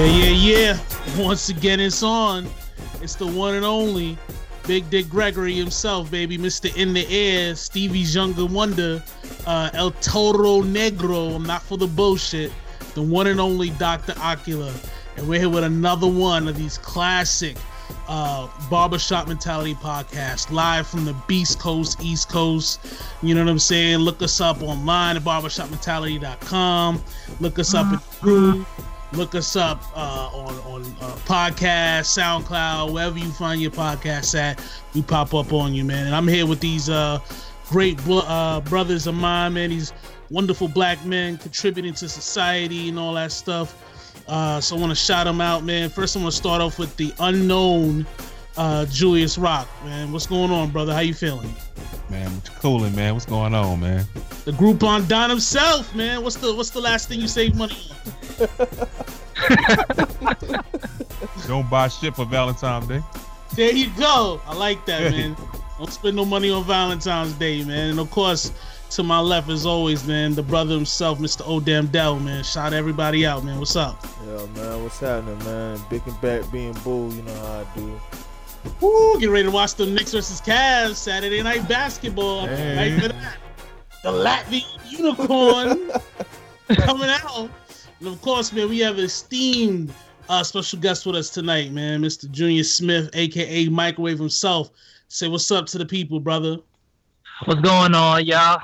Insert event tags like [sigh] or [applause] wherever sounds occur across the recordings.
Yeah, yeah, yeah. Once again, it's on. It's the one and only Big Dick Gregory himself, baby. Mr. In the Air, Stevie's younger wonder, uh, El Toro Negro. I'm not for the bullshit. The one and only Dr. Ocula. And we're here with another one of these classic uh, barbershop mentality podcast live from the beast coast east coast you know what i'm saying look us up online at barbershopmentality.com look us up at group look us up uh, on on uh, podcast soundcloud wherever you find your podcast at. We pop up on you man. And i'm here with these uh, great bl- uh, brothers of mine man. These wonderful black men contributing to society and all that stuff. Uh, so I want to shout them out, man. First, I want to start off with the unknown uh, Julius Rock, man. What's going on, brother? How you feeling? Man, what's cooling, man? What's going on, man? The Groupon Don himself, man. What's the What's the last thing you saved money on? [laughs] Don't buy shit for Valentine's Day. There you go. I like that, man. Don't spend no money on Valentine's Day, man. And of course, to my left, as always, man, the brother himself, Mr. Odam Dell, man. Shout everybody out, man. What's up? Yeah, man. What's happening, man? Big and back being bull, you know how I do. Woo! Get ready to watch the Knicks versus Cavs Saturday night basketball. Hey. Right the Latvian unicorn [laughs] coming out. And of course, man, we have an esteemed uh, special guest with us tonight, man, Mr. Junior Smith, aka Microwave himself. Say what's up to the people, brother. What's going on, y'all?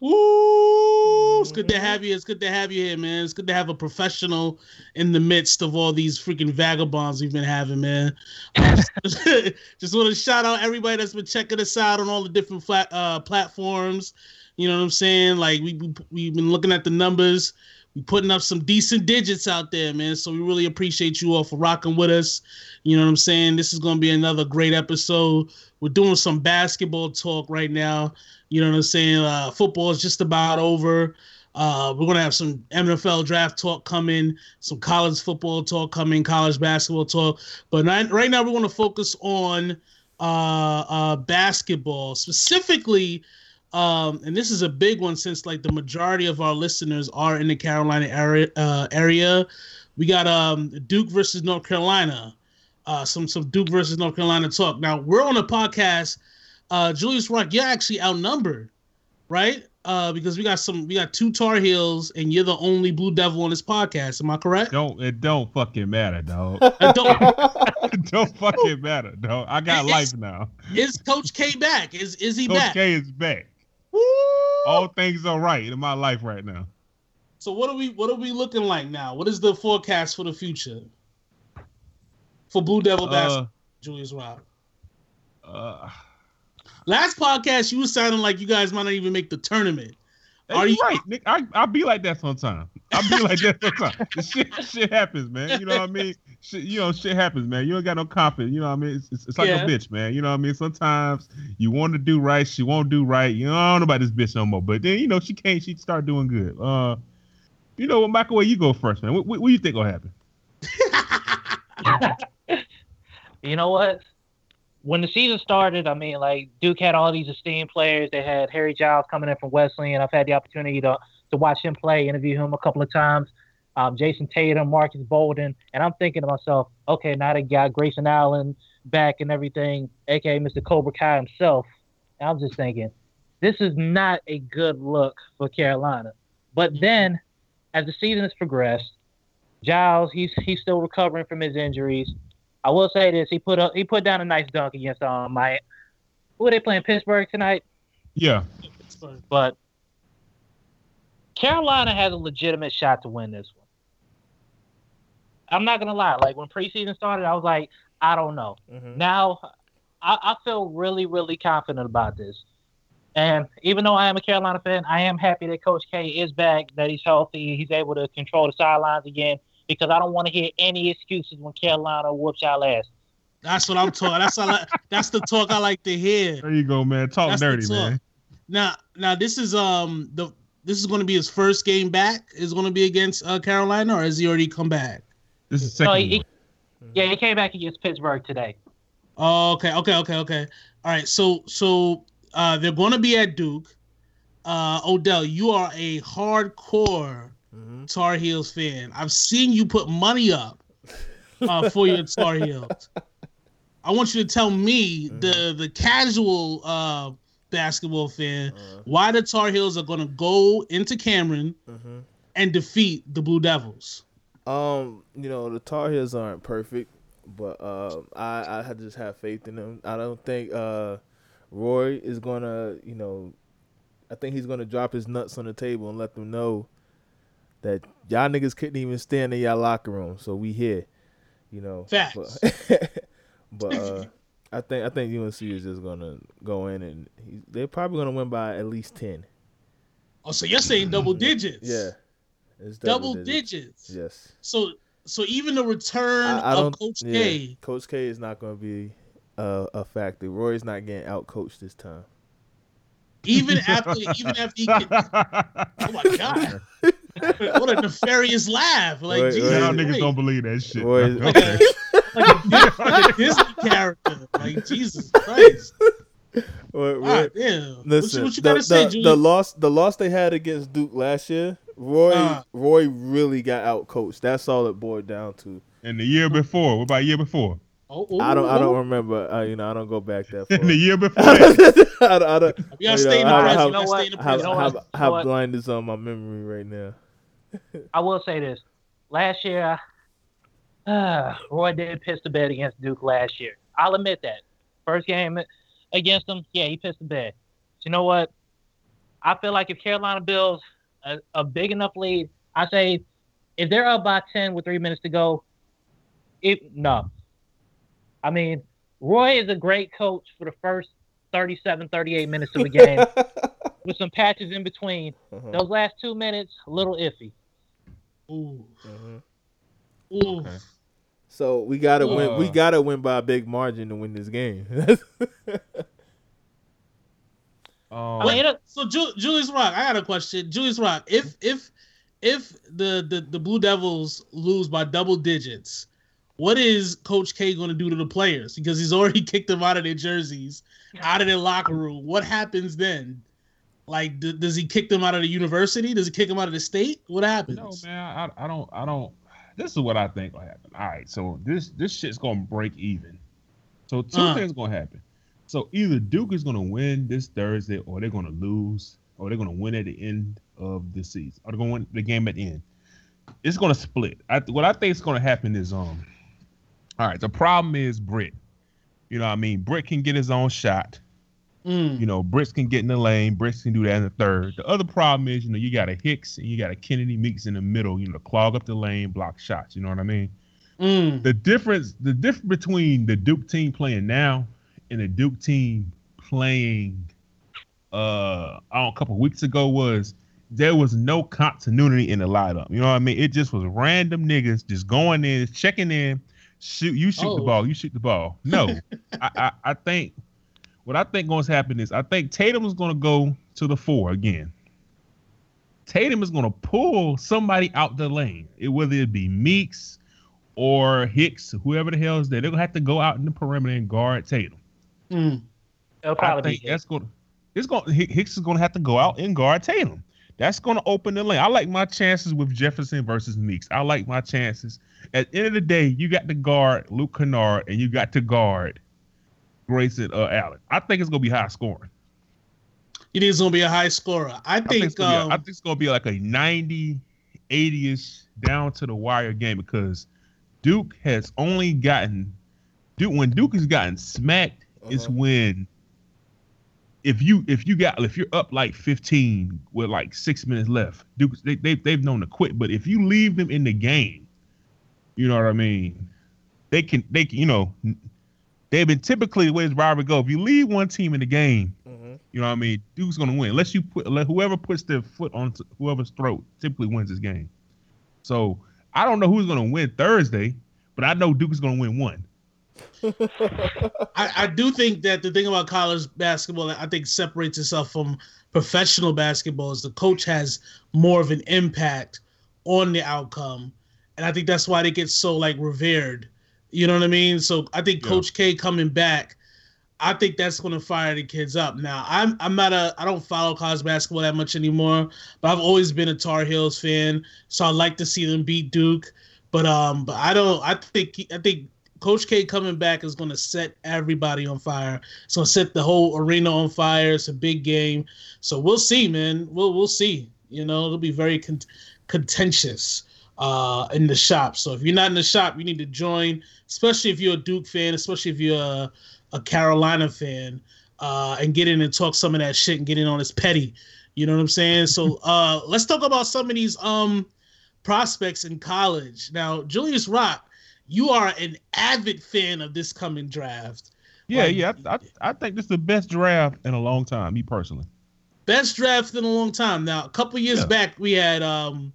Woo! It's good to have you. It's good to have you here, man. It's good to have a professional in the midst of all these freaking vagabonds we've been having, man. [laughs] Just want to shout out everybody that's been checking us out on all the different flat, uh, platforms. You know what I'm saying? Like we, we we've been looking at the numbers. We putting up some decent digits out there, man. So we really appreciate you all for rocking with us. You know what I'm saying? This is gonna be another great episode. We're doing some basketball talk right now. You know what I'm saying? Uh, football is just about over. Uh, we're gonna have some NFL draft talk coming, some college football talk coming, college basketball talk. But not, right now, we're gonna focus on uh, uh, basketball specifically. Um, and this is a big one since like the majority of our listeners are in the Carolina area. Uh, area. We got um, Duke versus North Carolina. Uh, some some Duke versus North Carolina talk. Now we're on a podcast. Uh, Julius Rock, you're actually outnumbered, right? Uh, because we got some, we got two Tar Heels, and you're the only Blue Devil on this podcast. Am I correct? Don't it don't fucking matter, dog. [laughs] It don't. it don't fucking matter, dog. I got life now. is Coach K back? Is is he Coach back? Coach K is back. All things are right in my life right now. So what are we what are we looking like now? What is the forecast for the future for Blue Devil basketball? Uh, Julius Rock. uh, Last podcast, you were sounding like you guys might not even make the tournament. Are Are you you- right, Nick? I I be like that sometimes. I be like that sometimes. [laughs] Shit shit happens, man. You know what I mean? Shit, you know, shit happens, man. You ain't got no confidence. You know what I mean? It's, it's, it's like Yeah. a bitch, man. You know what I mean? Sometimes you want to do right, she won't do right. You know, I don't know about this bitch no more. But then you know she can't. She start doing good. Uh, you know what, Michael? Where you go first, man? What, what, what do you think will happen? [laughs] You know what? When the season started, I mean, like Duke had all these esteemed players. They had Harry Giles coming in from Wesleyan. I've had the opportunity to to watch him play, interview him a couple of times. Um, Jayson Tatum, Marques Bolden, and I'm thinking to myself, okay, now they got Grayson Allen back and everything, aka Mr. Cobra Kai himself. And I'm just thinking, this is not a good look for Carolina. But then, as the season has progressed, Giles, he's he's still recovering from his injuries. I will say this: he put up he put down a nice dunk against um my who are they playing Pittsburgh tonight? Yeah, But Carolina has a legitimate shot to win this one. I'm not gonna lie. Like when preseason started, I was like, I don't know. Mhm. Now, I, I feel really, really confident about this. And even though I am a Carolina fan, I am happy that Coach K is back, that he's healthy, he's able to control the sidelines again. Because I don't want to hear any excuses when Carolina whoops our ass. That's what I'm talking. That's all I, that's the talk I like to hear. there you go, man. Talk That's dirty, talk. man. Now, now this is um the this is going to be his first game back. Is going to be against uh, Carolina, or has he already come back? This is No, second. he, he- yeah, he came back against Pittsburgh today. Oh, okay, okay, okay, okay. All right. So, so Uh, they're going to be at Duke. Uh, Odell, you are a hardcore hmm Tar Heels fan. I've seen you put money up [laughs] uh, for your Tar Heels. I want you to tell me, the the casual uh, basketball fan, Uh, why the Tar Heels are going to go into Cameron hmm and defeat the Blue Devils. Um, you know the Tar Heels aren't perfect, but uh, I I just have faith in them. I don't think uh, Roy is gonna, you know, I think he's gonna drop his nuts on the table and let them know that y'all niggas couldn't even stand in y'all locker room, so we here, you know. Facts. But, [laughs] but uh, I think I think UNC is just gonna go in and he, they're probably gonna win by at least ten. Oh, so you're saying double digits? [laughs] Yeah, it's double, digits. Yes. So so even the return I, I of. Coach yeah, K. Coach K is not going to be a, a factor. Roy's not getting out coached this time. Even [laughs] after even after he can, [laughs] oh my god, what a nefarious laugh! Like Wait, Jesus, wait. Y'all niggas Christ. don't believe that shit. Roy- like a, like, a, [laughs] like a Disney character. Like Jesus Christ. Roy, Roy- God damn. listen, what you, what you the, gotta say, the, the loss the loss they had against Duke last year, Roy Uh. Roy really got out coached. That's all it boiled down to. And the year before, what about year before? Oh, oh, I don't I oh. don't remember. Uh, you know I don't go back that [laughs] far. And the year [laughs] before I don't, I don't, You you gotta stay in know, the present. I- You gotta stay in the how, You know present. what? how, You know how what? blind is on my memory right now. I will say this: last year, uh, [sighs] Roy did piss the bed against Duke last year. I'll admit that. First game against them, yeah, he pissed the bed. But you know what? I feel like if Carolina builds a, a big enough lead, I say if they're up by ten with three minutes to go, it no. I mean, Roy is a great coach for the first 37, 38 minutes of a game [laughs] with some patches in between. Uh-huh, Those last two minutes, a little iffy. Ooh, uh-huh. ooh. Okay. So we gotta win. We Uh. gotta win by a big margin to win this game. [laughs] Um, I mean, So Ju- Julius Rock, I got a question. Julius Rock, if if if the, the the Blue Devils lose by double digits, what is Coach K going to do to the players? Because he's already [laughs] kicked them out of their jerseys, out of their locker room. What happens then? Like, d- does he kick them out of the university? Does he kick them out of the state? What happens? No, man, I, I don't, I don't. This is what I think will happen. All right, so this this shit's gonna break even. So two Uh. things gonna happen. So either Duke is gonna win this Thursday, or they're gonna lose, or they're gonna win at the end of the season, or they're gonna win the game at the end. It's gonna split. I, what I think is gonna happen is um. All right, the problem is Britt. You know, what I mean, Britt can get his own shot. Mm. You know, Brits can get in the lane. Brits can do that in the third. The other problem is, you know, you got a Hicks and you got a Kennedy Meeks in the middle. You know, clog up the lane, block shots. You know what I mean? Mm. The difference, the difference between the Duke team playing now and the Duke team playing, uh, know, a couple weeks ago was there was no continuity in the lineup. You know what I mean? It just was random niggas just going in, checking in, shoot. You shoot the Oh. ball. You shoot the ball. No, [laughs] I, I, I think what I think going to happen is I think Tatum is going to go to the four again. Tatum is going to pull somebody out the lane, it, whether it be Meeks or Hicks, whoever the hell is there. They're going to have to go out in the perimeter and guard Tatum. Mm. it'll I think be that's going. to It's going. Hicks is going to have to go out and guard Tatum. That's going to open the lane. I like my chances with Jefferson versus Meeks. I like my chances. At the end of the day, you got to guard Luke Kennard and you got to guard Grayson uh, Allen. I think it's going to be high scoring. It's gonna be a high scorer? I think, it's Um, I think it's going to be like a 90, 80ish down to the wire game because Duke has only gotten Duke when Duke has gotten smacked it's Uh-huh. when if you if you got if you're up like 15 with like six minutes left, Duke they, they they've known to quit. But if you leave them in the game, you know what I mean. They can they can, you know they've been typically the way rivalry go. If you leave one team in the game, Mhm. you know what I mean. Duke's gonna win unless you put let whoever puts their foot on whoever's throat typically wins this game. So I don't know who's gonna win Thursday, but I know Duke's gonna win one. I, I do think that the thing about college basketball that I think separates itself from professional basketball is the coach has more of an impact on the outcome. And I think that's why they get so like revered. You know what I mean? So I think Yeah. Coach K coming back, I think that's going to fire the kids up. Now, I'm I'm not a I don't follow college basketball that much anymore, but I've always been a Tar Heels fan, so I like to see them beat Duke. But um, but I don't. I think I think Coach K coming back is going to set everybody on fire. It's going to set the whole arena on fire. It's a big game, so we'll see, man. We'll we'll see. You know, it'll be very con- contentious uh, in the shop. So if you're not in the shop, you need to join, especially if you're a Duke fan, especially if you're a, a Carolina fan, uh, and get in and talk some of that shit and get in on his petty. You know what I'm saying? So [laughs] uh, let's talk about some of these um, prospects in college. Now, Julius Rock, you are an avid fan of this coming draft. Yeah, like, yeah. I, I, I think this is the best draft in a long time, me personally. Best draft in a long time. Now, a couple years yeah. back, we had um,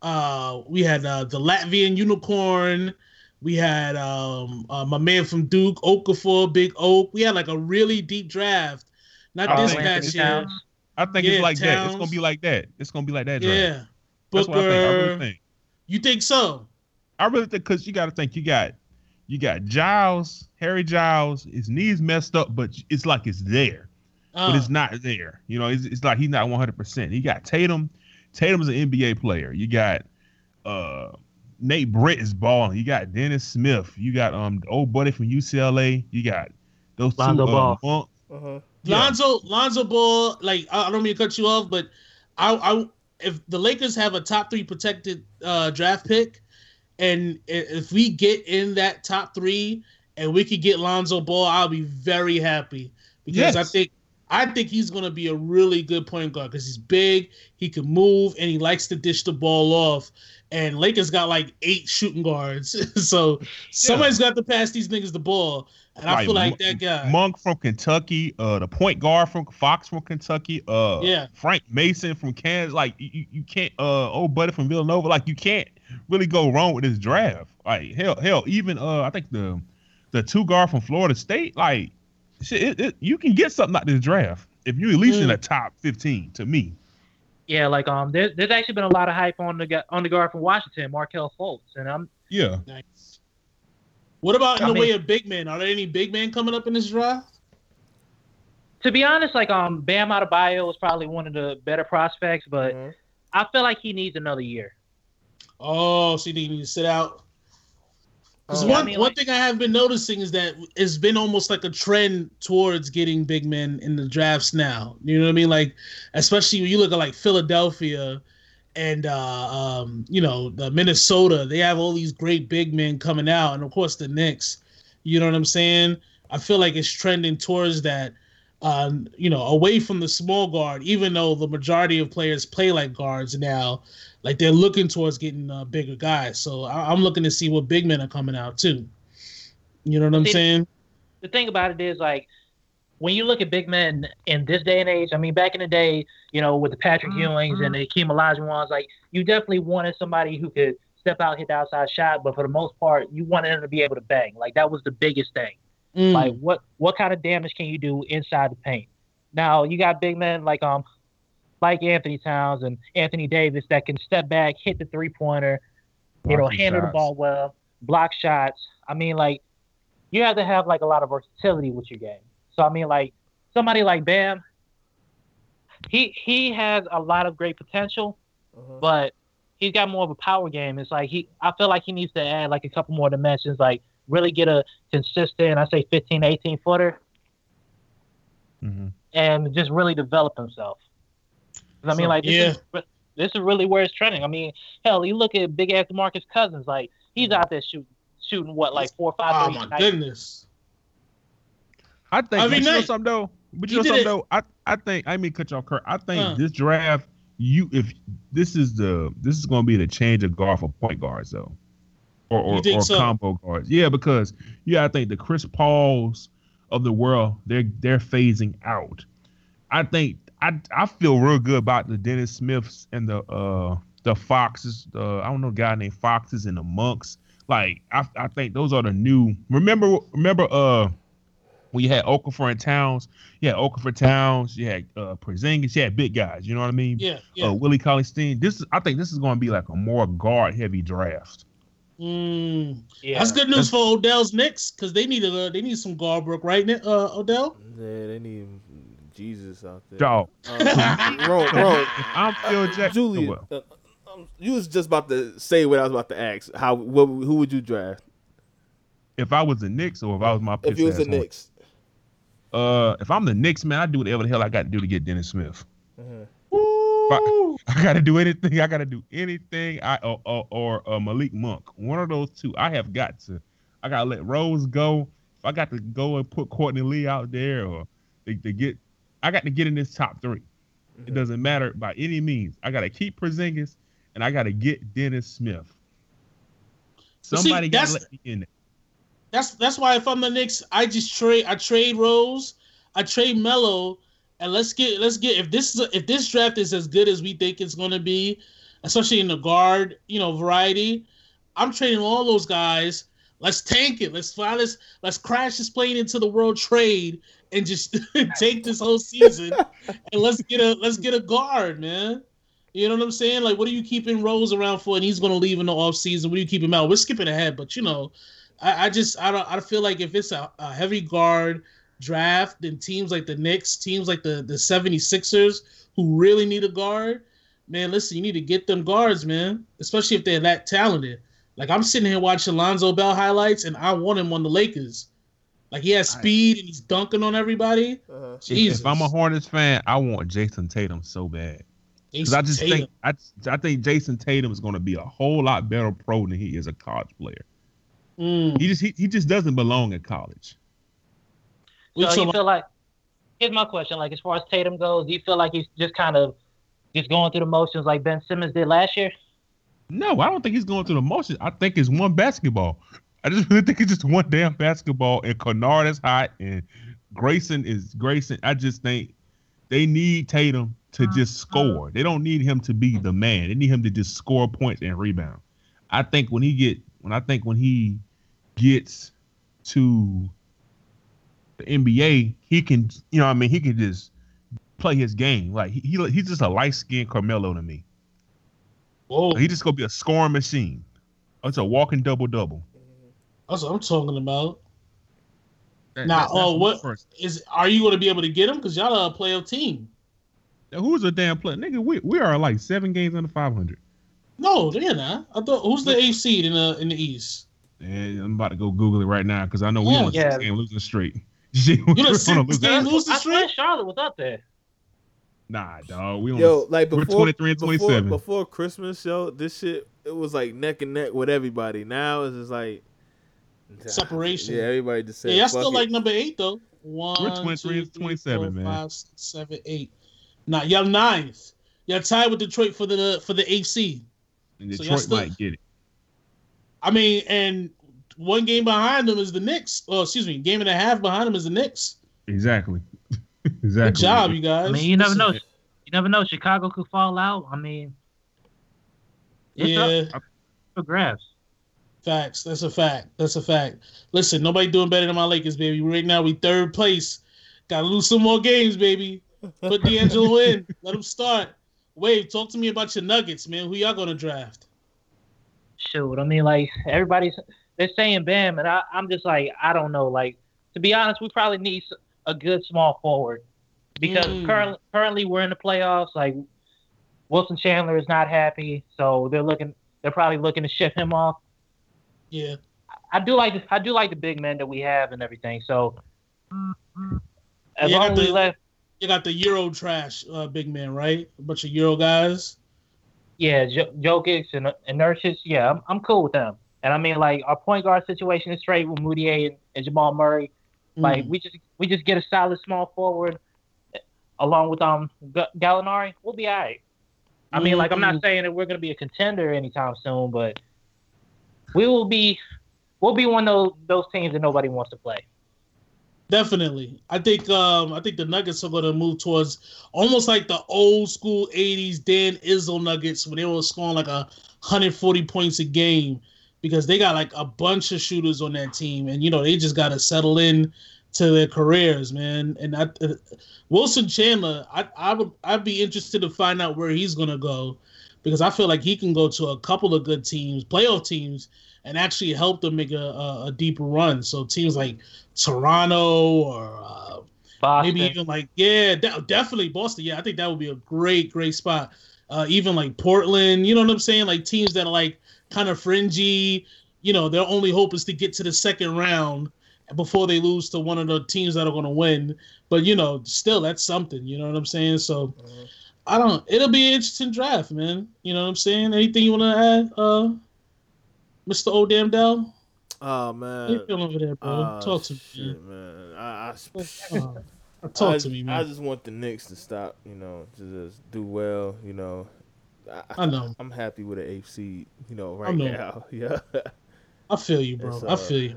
uh, we had uh, the Latvian unicorn. We had um, uh, my man from Duke, Okafor, Big Oak. We had like a really deep draft. Not oh, this past year. I think yeah, it's like Towns. that. It's gonna be like that. It's gonna be like that. Draft. Yeah, Booker. That's what I think. I really think. You think so? I really think because you got to think you got you got Giles, Harry Giles. His knees messed up, but it's like it's there, uh. but it's uh. not there. You know, it's, it's like he's not one hundred percent. He got Tatum. Tatum's an NBA player. You got uh Nate Britt is balling. You got Dennis Smith. You got um old buddy from UCLA. You got those Lonzo two uh, Ball. Uh-huh. Yeah. Lonzo Lonzo Ball. Like I don't mean to cut you off, but I, I if the Lakers have a top three protected uh, draft pick, and if we get in that top three and we could get Lonzo Ball, I'll be very happy because yes. I think I think he's going to be a really good point guard because he's big, he can move, and he likes to dish the ball off. And Lakers got like eight shooting guards, [laughs] so yeah. somebody's got to pass these niggas the ball. And right. I feel like that guy, Monk from Kentucky, uh, the point guard from Fox from Kentucky, uh, yeah, Frank Mason from Kansas. Like you, you can't, uh, old buddy from Villanova. Like you can't really go wrong with this draft. Like hell, hell, even uh, I think the the two guard from Florida State, like shit, it, it, you can get something out of this draft if you at least mm. in the top fifteen. To me, yeah, like um, there, there's actually been a lot of hype on the on the guard from Washington, Markelle Fultz, and I'm yeah. Nice. What about in I the mean, way of big men? Are there any big men coming up in this draft? To be honest, like um, Bam Adebayo is probably one of the better prospects, but mm-hmm. I feel like he needs another year. Oh, so he needs to sit out. Because one, I mean, one like, thing I have been noticing is that it's been almost like a trend towards getting big men in the drafts now. You know what I mean? Like, especially when you look at like Philadelphia and uh, um, you know the Minnesota, they have all these great big men coming out, and of course the Knicks. You know what I'm saying? I feel like it's trending towards that. Um, you know, away from the small guard, even though the majority of players play like guards now, like they're looking towards getting uh, bigger guys. So I- am looking to see what big men are coming out too. You know what I'm saying? The thing about it is like when you look at big men in this day and age. I mean, back in the day, you know, with the Patrick mm-hmm. Ewings and the Hakeem Olajuwons, like you definitely wanted somebody who could step out, hit the outside shot, but for the most part, you wanted them to be able to bang. Like that was the biggest thing. Mm. Like what what kind of damage can you do inside the paint? Now you got big men like um like Anthony Towns and Anthony Davis that can step back, hit the three pointer, you know, handle shots. the ball well, block shots. I mean, like you have to have like a lot of versatility with your game. So I mean, like somebody like Bam, he he has a lot of great potential, uh-huh. but he's got more of a power game. It's like he, I feel like he needs to add like a couple more dimensions, like really get a consistent, I say 15, 18 footer, mm-hmm. and just really develop himself. I mean, like this, yeah. is, this is really where it's trending. I mean, hell, you look at big ass Marcus Cousins, like he's out there shooting, shooting what, like four or five. Oh my night. goodness! I think. I mean, you know something though. But you know something it. though. I I think I mean cut you off, Kurt. I think uh. this draft, you if this is the this is going to be the change of guard for point guards though, or or, or so? combo guards. Yeah, because yeah, I think the Chris Pauls of the world they're they're phasing out. I think I I feel real good about the Dennis Smiths and the uh the Foxes. Uh, I don't know a guy named Foxes and the Monks. Like I I think those are the new. Remember remember uh when you had Okafor and Towns, you had Okafor Towns, you had uh Porzingis, you had big guys. You know what I mean? Yeah. yeah. Uh, Willie Cauley-Stein. This is I think this is going to be like a more guard heavy draft. Mm. Yeah. That's good news That's- for Odell's Knicks because they need a they need some guard work, right, Nick- uh, Odell? Yeah, they need Jesus out there. Dog. Um, [laughs] bro, bro, I'm Phil Jackson, Julian, well, uh, um, you was just about to say what I was about to ask. How? What, who would you draft if I was the Knicks or if I was my if you was pissed the ass Knicks? Uh, if I'm the Knicks, man, I do whatever the hell I got to do to get Dennis Smith. Mhm. Ooh. I [laughs] got to do anything. I got to do anything. I or, or, or uh, Malik Monk. One of those two. I have got to. I got to let Rose go. If I got to go and put Courtney Lee out there, or they, they get, I got to get in this top 3 It Mhm. doesn't matter by any means. I got to keep Porzingis, and I got to get Dennis Smith. Somebody got to that's- let me in there. That's that's why if I'm the Knicks, I just trade I trade Rose, I trade Melo, and let's get let's get if this is a, if this draft is as good as we think it's going to be, especially in the guard you know variety, I'm trading all those guys. Let's tank it. Let's fly this. Let's crash this plane into the world trade and just [laughs] take this [laughs] whole season and let's get a let's get a guard, man. You know what I'm saying? Like, what are you keeping Rose around for? And he's going to leave in the off season. What do you keep him out? We're skipping ahead, but you know, I, I just I don't I feel like if it's a, a heavy guard draft, then teams like the Knicks, teams like the the 76ers who really need a guard, man, listen, you need to get them guards, man. Especially if they're that talented. Like I'm sitting here watching Lonzo Ball highlights, and I want him on the Lakers. Like he has speed and he's dunking on everybody. Uh-huh. If- Jesus. If I'm a Hornets fan, I want Jayson Tatum so bad. Because I just Tatum. think I, I think Jayson Tatum is going to be a whole lot better pro than he is a college player. Mm. He just he, he just doesn't belong in college. We So talking you feel like here's my question: like as far as Tatum goes, do you feel like he's just kind of just going through the motions like Ben Simmons did last year? No, I don't think he's going through the motions. I think it's one basketball. I just really think it's just one damn basketball. And Kennard is hot, and Grayson is Grayson. I just think they need Tatum to uh-huh. just score. They don't need him to be the man. They need him to just score points and rebound. I think when he get when I think when he gets to the NBA, he can you know what I mean he can just play his game. Like he, he he's just a light skinned Carmelo to me. Whoa, He just gonna be a scoring machine. It's a walking double double. That's what I'm talking about. Nah, uh, oh, what- First. Is are you going to be able to get them? Because y'all are a playoff team. Who's a damn player, nigga? We we are like seven games under five hundred. No, they're not. I thought who's the eighth seed in the in the East? And I'm about to go Google it right now because I know we Yeah. on Yeah. six game losing straight. We [laughs] You know, six losing- game losing I swear. Charlotte was up there. Nah, dog. We on Yo, like we're 23 and 27. before Christmas show, this shit it was like neck and neck with everybody. Now it's just like Separation. Yeah, everybody just said. Yeah, y'all still it. like number eight though. One, 23 and two, three, 27, four, man. five, six, seven, eight. Nah, y'all ninth. Y'all tied with Detroit for the for the AC. and Detroit y'all still- might get it. I mean, and one game behind them is the Knicks. Oh, excuse me, game and a half behind them is the Knicks. Exactly. [laughs] exactly. Good job, you guys. I mean, you never Listen, know. You never know. Chicago could fall out. I mean, it's Yeah, up for grabs. Facts. That's a fact. That's a fact. Listen, nobody doing better than my Lakers, baby. Right now, we third place. Got to lose some more games, baby. Put D'Angelo [laughs] in. Let him start. Wave, talk to me about your Nuggets, man. Who y'all gonna draft? Shoot, I mean, like everybody's they're saying Bam, and I, I'm just like, I don't know. Like to be honest, we probably need a good small forward because Mm. currently currently we're in the playoffs. Like Wilson Chandler is not happy, so they're looking. They're probably looking to ship him off. Yeah. I do like the, I do like the big men that we have and everything. So as Yeah, long as we the- let You got the Euro trash uh, big man, right? A bunch of Euro guys. yeah, jo- Jokic and and Nurkic, yeah, I'm, I'm cool with them. And I mean, like our point guard situation is straight with Mudiay and, and Jamal Murray. Like Mm. we just we just get a solid small forward along with um G- Gallinari, we'll be all right. I mean, like I'm not saying that we're gonna be a contender anytime soon, but we will be we'll be one of those, those teams that nobody wants to play. Definitely. I think um I think the Nuggets are gonna move towards almost like the old school eighties Dan Issel Nuggets when they were scoring like a hundred forty points a game because they got like a bunch of shooters on that team and you know they just gotta settle in to their careers, man. And I, uh, Wilson Chandler, I I would I'd be interested to find out where he's gonna go because I feel like he can go to a couple of good teams, playoff teams, and actually help them make a, a, a deeper run. So teams like Toronto or uh, Boston. maybe even like yeah, de- definitely Boston. Yeah, I think that would be a great great spot. Uh, even like Portland, you know what I'm saying? Like teams that are like kind of fringy. You know, their only hope is to get to the second round before they lose to one of the teams that are going to win. But you know, still that's something. You know what I'm saying? So Mhm. I don't. It'll be an interesting draft, man. You know what I'm saying? Anything you want to add, uh, Mr. O'Damdell? Oh How you man. feeling over there, bro? Ah, Talk to me. man. I, I. Uh, [laughs] talk I, to me, I just want the Knicks to stop, you know, to just do well, you know. I know. I'm happy with the AFC, you know, right know. now. [laughs] Yeah. I feel you, bro. It's, I uh, feel you.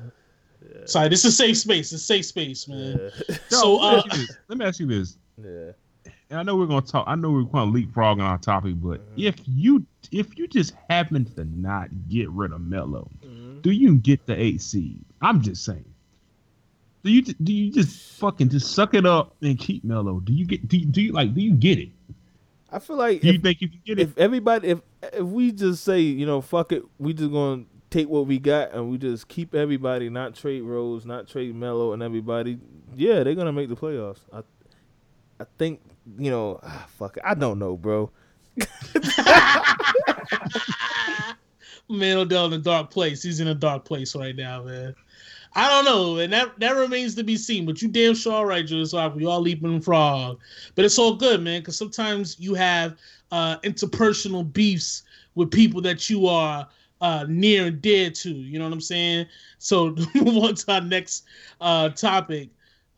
yeah. Sorry, this is a safe space. It's a safe space, man. Yeah. [laughs] So, let, me uh, ask you this. let me ask you this. yeah. And I know we're gonna talk. I know we're gonna leapfrog on our topic, but Mhm. if you if you just happen to not get rid of Melo, Mhm. do you get the eight seed? I'm just saying. Do you do you just fucking just suck it up and keep Melo? Do you get do you, do you like do you get it? I feel like Do you think you can get it? if everybody if if we just say, you know, fuck it, we just gonna take what we got and we just keep everybody, not trade Rose, not trade Melo and everybody, yeah, they're gonna make the playoffs. I I think, you know, ah, fuck. I don't know, bro. [laughs] man Odell in a dark place. He's in a dark place right now, man. I don't know, and that that remains to be seen. But you damn sure all right, Julius Rock. We all leaping frog, but it's all good, man. Because sometimes you have uh, interpersonal beefs with people that you are uh, near and dear to. You know what I'm saying? So [laughs] move on to our next uh, topic: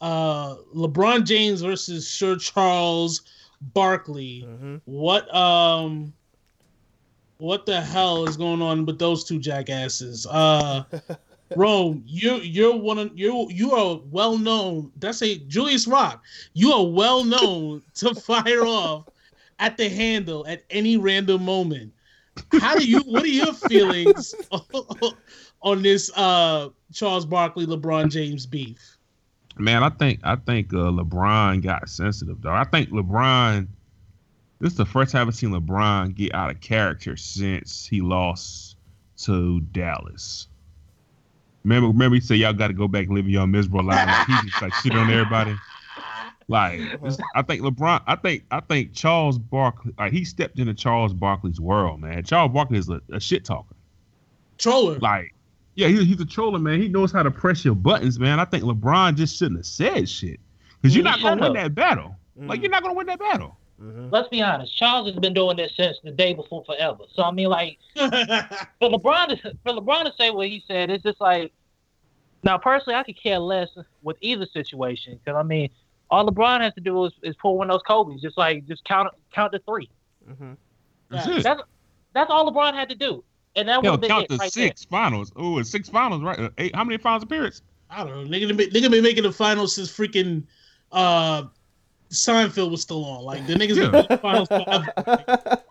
uh, LeBron James versus Sir Charles Barkley Mm-hmm. what um what the hell is going on with those two jackasses uh [laughs] Rome, you you're one of you you are well known. That's a Julius Rock. You are well known to [laughs] fire off at the handle at any random moment. How do you? What are your feelings [laughs] on this uh Charles Barkley LeBron James beef? Man, I think I think uh, LeBron got sensitive though. I think LeBron. This is the first time I've seen LeBron get out of character since he lost to Dallas. Remember, remember he said y'all got to go back and live your miserable life. Like, he just like shit on everybody. Like I think LeBron, I think I think Charles Barkley, like he stepped into Charles Barkley's world, man. Charles Barkley is a, a shit talker. Troller. Like, yeah, he, he's a troller, man. He knows how to press your buttons, man. I think LeBron just shouldn't have said shit because you're not gonna win that battle. Like, Mm. you're not gonna win that battle. Mm-hmm. Let's be honest. Charles has been doing this since the day before forever. So I mean, like [laughs] for LeBron to for LeBron to say what he said, it's just like. Now, personally, I could care less with either situation because I mean, all LeBron has to do is, is pull one of those Kobe's, just like just count count to three. Mm-hmm. That's Yeah, it. That's that's all LeBron had to do, and that would Hell, have been count it to right six finals. Oh, it's six finals, right? Uh, eight. How many finals appearances? I don't know. Nigga, been- nigga been making the finals since freaking uh Seinfeld was still on. Like the niggas been Yeah. making the finals forever.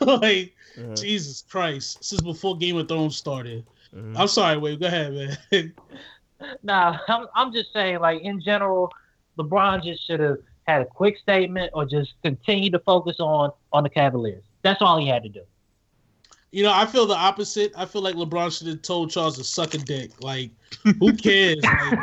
[laughs] like [laughs] Uh-huh. Jesus Christ, since before Game of Thrones started. Mhm. I'm sorry, wait, go ahead, man. [laughs] Nah, I'm I'm just saying, like in general, LeBron just should have had a quick statement or just continue to focus on on the Cavaliers. That's all he had to do. You know, I feel the opposite. I feel like LeBron should have told Charles to suck a dick. Like, who [laughs] cares? Like,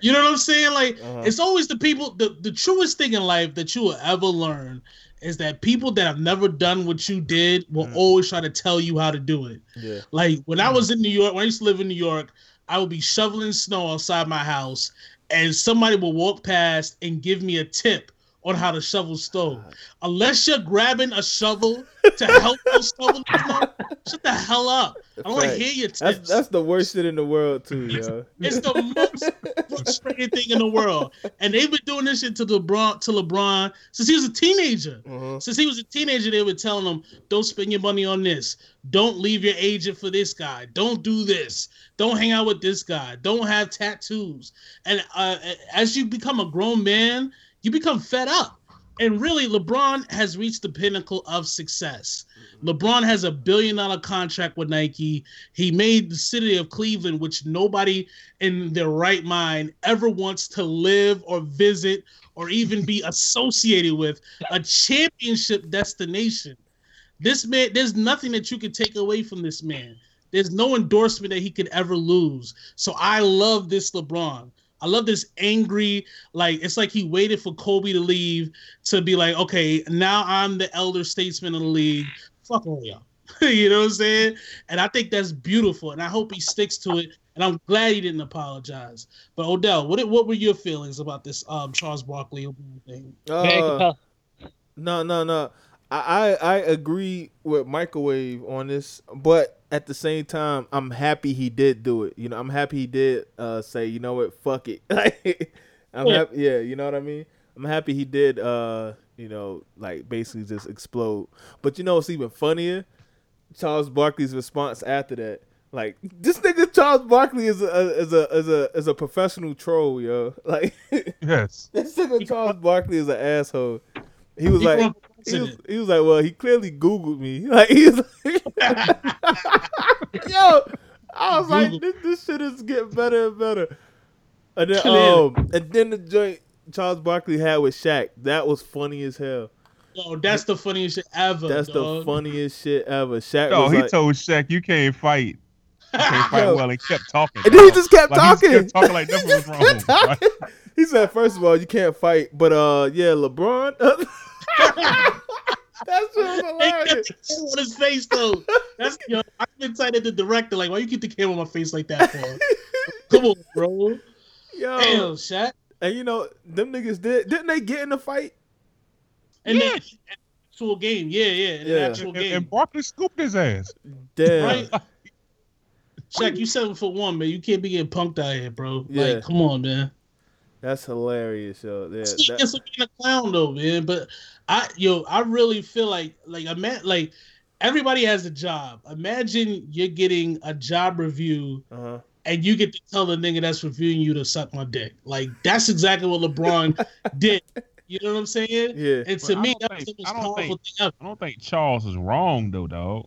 you know what I'm saying? Like, Uh-huh. it's always the people. The the truest thing in life that you will ever learn is that people that have never done what you did will Mm. always try to tell you how to do it. yeah. Like when I was in New York, when I used to live in New York, I would be shoveling snow outside my house, and somebody would walk past and give me a tip on how to shovel snow. Unless you're grabbing a shovel to help you [laughs] shovel the snow, shut the hell up. I don't want to hear your tips. That's that's the worst shit in the world too, yo. It's the most frustrating thing in the world, and they've been doing this shit to LeBron to LeBron since he was a teenager. Mhm. Since he was a teenager, they were telling him, "Don't spend your money on this. Don't leave your agent for this guy. Don't do this. Don't hang out with this guy. Don't have tattoos." And uh, as you become a grown man, you become fed up. And really, LeBron has reached the pinnacle of success. Mm-hmm. LeBron has a billion dollar contract with Nike. He made the city of Cleveland, which nobody in their right mind ever wants to live or visit or even be [laughs] associated with, a championship destination. This man, there's nothing that you can take away from this man. there's no endorsement that he could ever lose. So I love this LeBron. I love this angry, like it's like he waited for Kobe to leave to be like, okay, now I'm the elder statesman of the league. Fuck all y'all. [laughs] you know what I'm saying? And I think that's beautiful, and I hope he sticks to it. And I'm glad he didn't apologize. But Odell, what what were your feelings about this um, Charles Barkley thing? Uh, no, no, no. I, I I agree with microwave on this, but at the same time, I'm happy he did do it. You know, I'm happy he did uh, say, you know what, fuck it. [laughs] I'm yeah. happy. Yeah, you know what I mean. I'm happy he did. Uh, you know, like basically just explode. But you know what's even funnier? Charles Barkley's response after that. Like this nigga Charles Barkley is a is a is a is a professional troll, yo. [laughs] Like yes, [laughs] this nigga Charles Barkley is an asshole. He was he like he was, [laughs] he was like, well, he clearly Googled me. [laughs] Like he was like, [laughs] yo, I was like, this, this shit is getting better and better. And then um and then the joint Charles Barkley had with Shaq, that was funny as hell. Yo, that's the funniest shit ever. That's dog. the funniest shit ever. Shaq. No, he like, told Shaq, "You can't fight." You can't fight well, He kept talking. And then he just kept like, talking. He kept talking like nothing was wrong. Right? He said, first of all, you can't fight, but uh, yeah, LeBron. That's just hilarious. on his face though. That's yo. I've been at the director. Like, why you keep the camera on my face like that for? [laughs] Come on, bro. Yo, Damn, Shaq. And you know, them niggas did. Didn't they get in a fight? And yeah. actual game, yeah, yeah, in yeah. actual game. And Barkley scooped his ass. Damn. Right. [laughs] Shaq, you seven foot one, man. You can't be getting punked out here, bro. Yeah. Like, come on, man. That's hilarious, yo. Yeah, that... It's being a clown though, man. But I, yo, I really feel like, like, I meant, like, everybody has a job. Imagine you're getting a job review, uh-huh. and you get to tell the nigga that's reviewing you to suck my dick. Like, that's exactly what LeBron [laughs] did. You know what I'm saying? Yeah. And to me, that's the most powerful think, thing ever. I don't think Charles is wrong though, dog.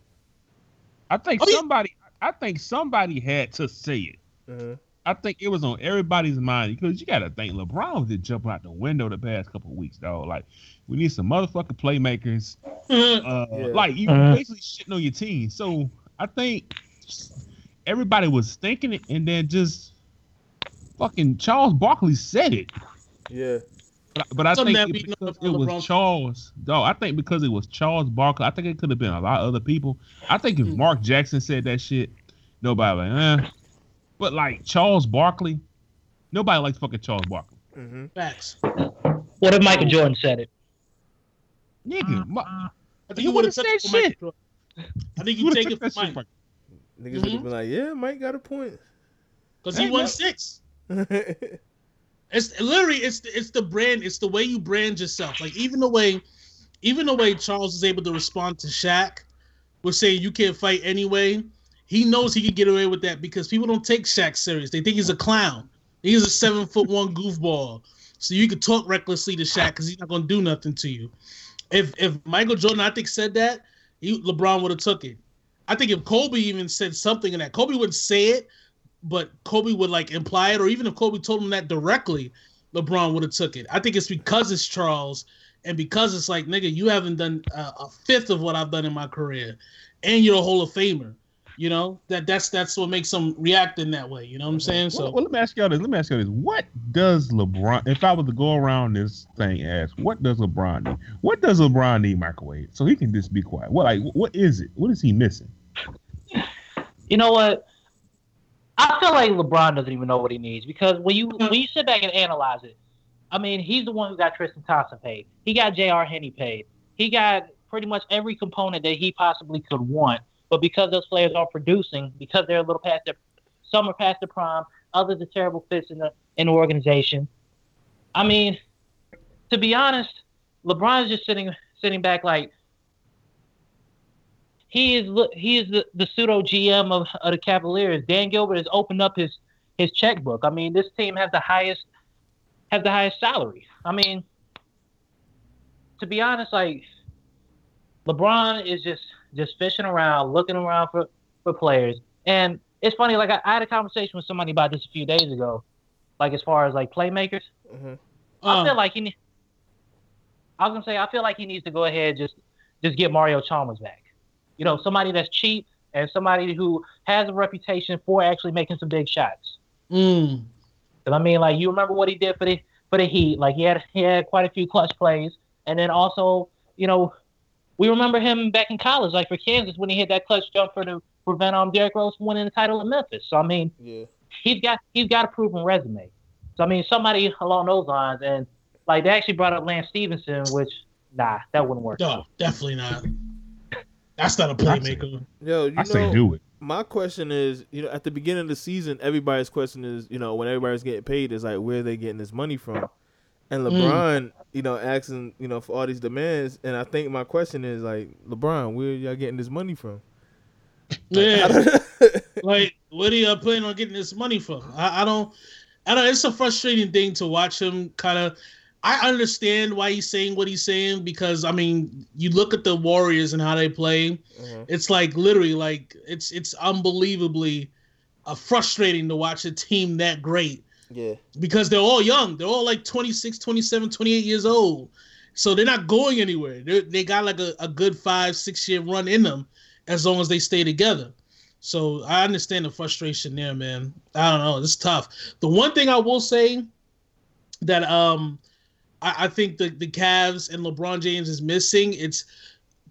I think oh, somebody, yeah. I think somebody had to say it. Uh-huh. I think it was on everybody's mind because you got to think LeBron was just jumping out the window the past couple weeks, dog. Like, we need some motherfucking playmakers. uh, yeah. Like, you uh-huh. basically shitting on your team. So I think everybody was thinking it, and then just fucking Charles Barkley said it. Yeah. But, but I think it, because it was Charles. Dog, I think because it was Charles Barkley, I think it could have been a lot of other people. I think if mm. Mark Jackson said that shit, nobody like, eh. But like Charles Barkley, nobody likes fucking Charles Barkley. Mm-hmm. Facts. What if Michael Jordan said it? Nigga, uh, my, I think you would have said shit. I think you take it from Mike. Niggas mm-hmm. would have been like, "Yeah, Mike got a point." Because he won six. [laughs] It's literally it's the, it's the brand. It's the way you brand yourself. Like even the way, even the way Charles is able to respond to Shaq, with saying you can't fight anyway. He knows he can get away with that because people don't take Shaq serious. They think he's a clown. He's a seven foot one goofball. So you could talk recklessly to Shaq because he's not gonna do nothing to you. If if Michael Jordan, I think, said that, he, LeBron would have took it. I think if Kobe even said something in that, Kobe wouldn't say it, but Kobe would like imply it, or even if Kobe told him that directly, LeBron would have took it. I think it's because it's Charles, and because it's like nigga, you haven't done a fifth of what I've done in my career, and you're a Hall of Famer. You know that that's that's what makes them react in that way. You know what I'm saying? So well, well, let me ask y'all this. Let me ask y'all this. What does LeBron? If I was to go around this thing, ask what does LeBron need? What does LeBron need microwave so he can just be quiet? What like what is it? What is he missing? You know what? I feel like LeBron doesn't even know what he needs because when you when you sit back and analyze it, I mean, he's the one who got Tristan Thompson paid. He got J.R. Henny paid. He got pretty much every component that he possibly could want. But because those players aren't producing, because they're a little past their some are past their prime, others are terrible fits in the in the organization. I mean, to be honest, LeBron's just sitting sitting back like he is he is the, the pseudo GM of, of the Cavaliers. Dan Gilbert has opened up his his checkbook. I mean, this team has the highest has the highest salary. I mean, to be honest, like LeBron is just just fishing around, looking around for for players. And it's funny, like I, I had a conversation with somebody about this a few days ago, like as far as like playmakers. Mm-hmm. I um, feel like he. I was gonna say I feel like he needs to go ahead just just get Mario Chalmers back you know, somebody that's cheap, and somebody who has a reputation for actually making some big shots. Mm. I mean, like you remember what he did for the for the Heat. Like he had he had quite a few clutch plays, and then also, you know, we remember him back in college, like for Kansas when he hit that clutch jump for the prevent um Derrick Rose from winning the title in Memphis. So I mean, Yeah. he's got he's got a proven resume. So I mean, somebody along those lines, and like they actually brought up Lance Stephenson, which nah, that wouldn't work. No, definitely not. That's not a playmaker. Yo, you I say know, do it. my question is, you know, at the beginning of the season, everybody's question is, you know, when everybody's getting paid, is like, where are they getting this money from? And Mm. LeBron, you know, asking, you know, for all these demands, and I think my question is like, LeBron, where y'all getting this money from? Yeah. like, [laughs] what are y'all planning on getting this money from? I, I don't, I don't. It's a frustrating thing to watch him kind of. I understand why he's saying what he's saying because I mean, you look at the Warriors and how they play. Uh-huh. It's like literally like it's it's unbelievably uh, frustrating to watch a team that great Yeah. because they're all young. They're all like 26, 27, 28 years old. So they're not going anywhere. they they got like a, a good five, six year run in them as long as they stay together. So I understand the frustration there, man. I don't know. It's tough. The one thing I will say that um I, I think the, the Cavs and LeBron James is missing, it's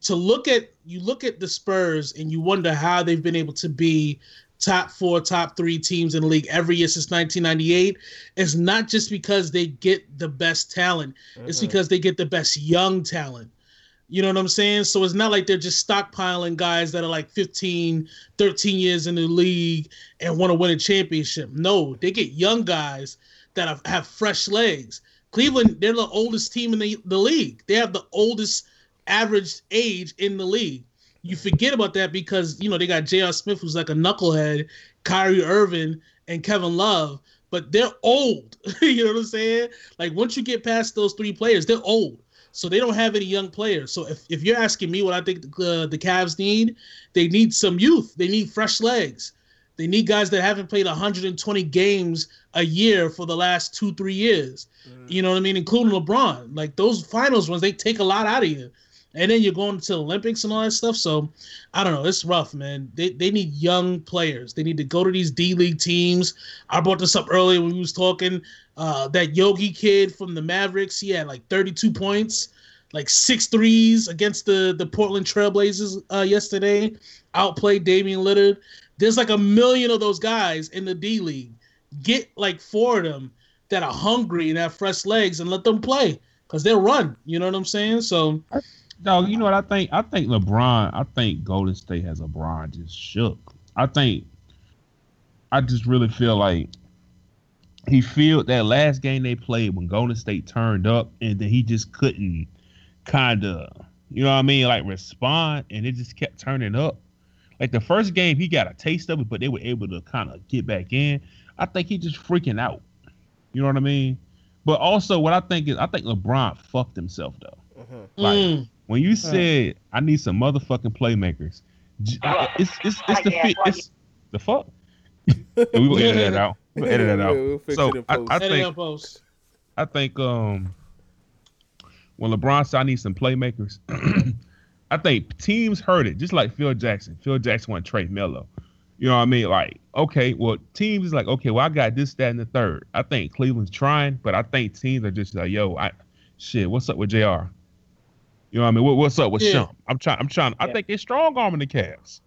to look at you look at the Spurs and you wonder how they've been able to be top four, top three teams in the league every year since 1998. It's not just because they get the best talent, it's Uh-huh. because they get the best young talent. You know what I'm saying? So it's not like they're just stockpiling guys that are like 15, 13 years in the league and want to win a championship. No, they get young guys that have, have fresh legs. Cleveland, they're the oldest team in the, the league. They have the oldest average age in the league. You forget about that because, you know, they got J.R. Smith, who's like a knucklehead, Kyrie Irving, and Kevin Love, but they're old. [laughs] you know what I'm saying? Like, once you get past those three players, they're old. So they don't have any young players. So if, if you're asking me what I think the, uh, the Cavs need, they need some youth. They need fresh legs. They need guys that haven't played 120 games a year for the last two, three years. Mm. You know what I mean? Including LeBron. Like those finals ones, they take a lot out of you. And then you're going to the Olympics and all that stuff. So I don't know. It's rough, man. They, they need young players. They need to go to these D League teams. I brought this up earlier when we was talking. Uh, that Yogi kid from the Mavericks, he had like 32 points, like six threes against the, the Portland Trailblazers uh, yesterday. Outplayed Damian Lillard. There's like a million of those guys in the D League. Get like four of them that are hungry and have fresh legs and let them play because they'll run. You know what I'm saying? So Dog, you know what I think? I think LeBron. I think Golden State has LeBron just shook. I think. I just really feel like he feel that last game they played when Golden State turned up, and then he just couldn't kind of, you know what I mean, like respond, and it just kept turning up. Like the first game, he got a taste of it, but they were able to kind of get back in. I think he just freaking out. You know what I mean? But also, what I think is, I think LeBron fucked himself though. Uh-huh. Like, mm, when you said I need some motherfucking playmakers, j- I- it's it's it's the fit. It's the fuck. [laughs] we gonna edit that out. We'll edit that out. We'll- we'll So I. I think. I think um when LeBron said I need some playmakers, [clears throat] I think teams heard it just like Phil Jackson. Phil Jackson went trade Melo. You know what I mean? Like, okay, well, teams is like, okay, well, I got this, that, and the third. I think Cleveland's trying, but I think teams are just like, yo, I shit, what's up with JR? You know what I mean? What, what's up with Yeah. Shump? I'm trying, I'm trying, I think they're strong arming the Cavs.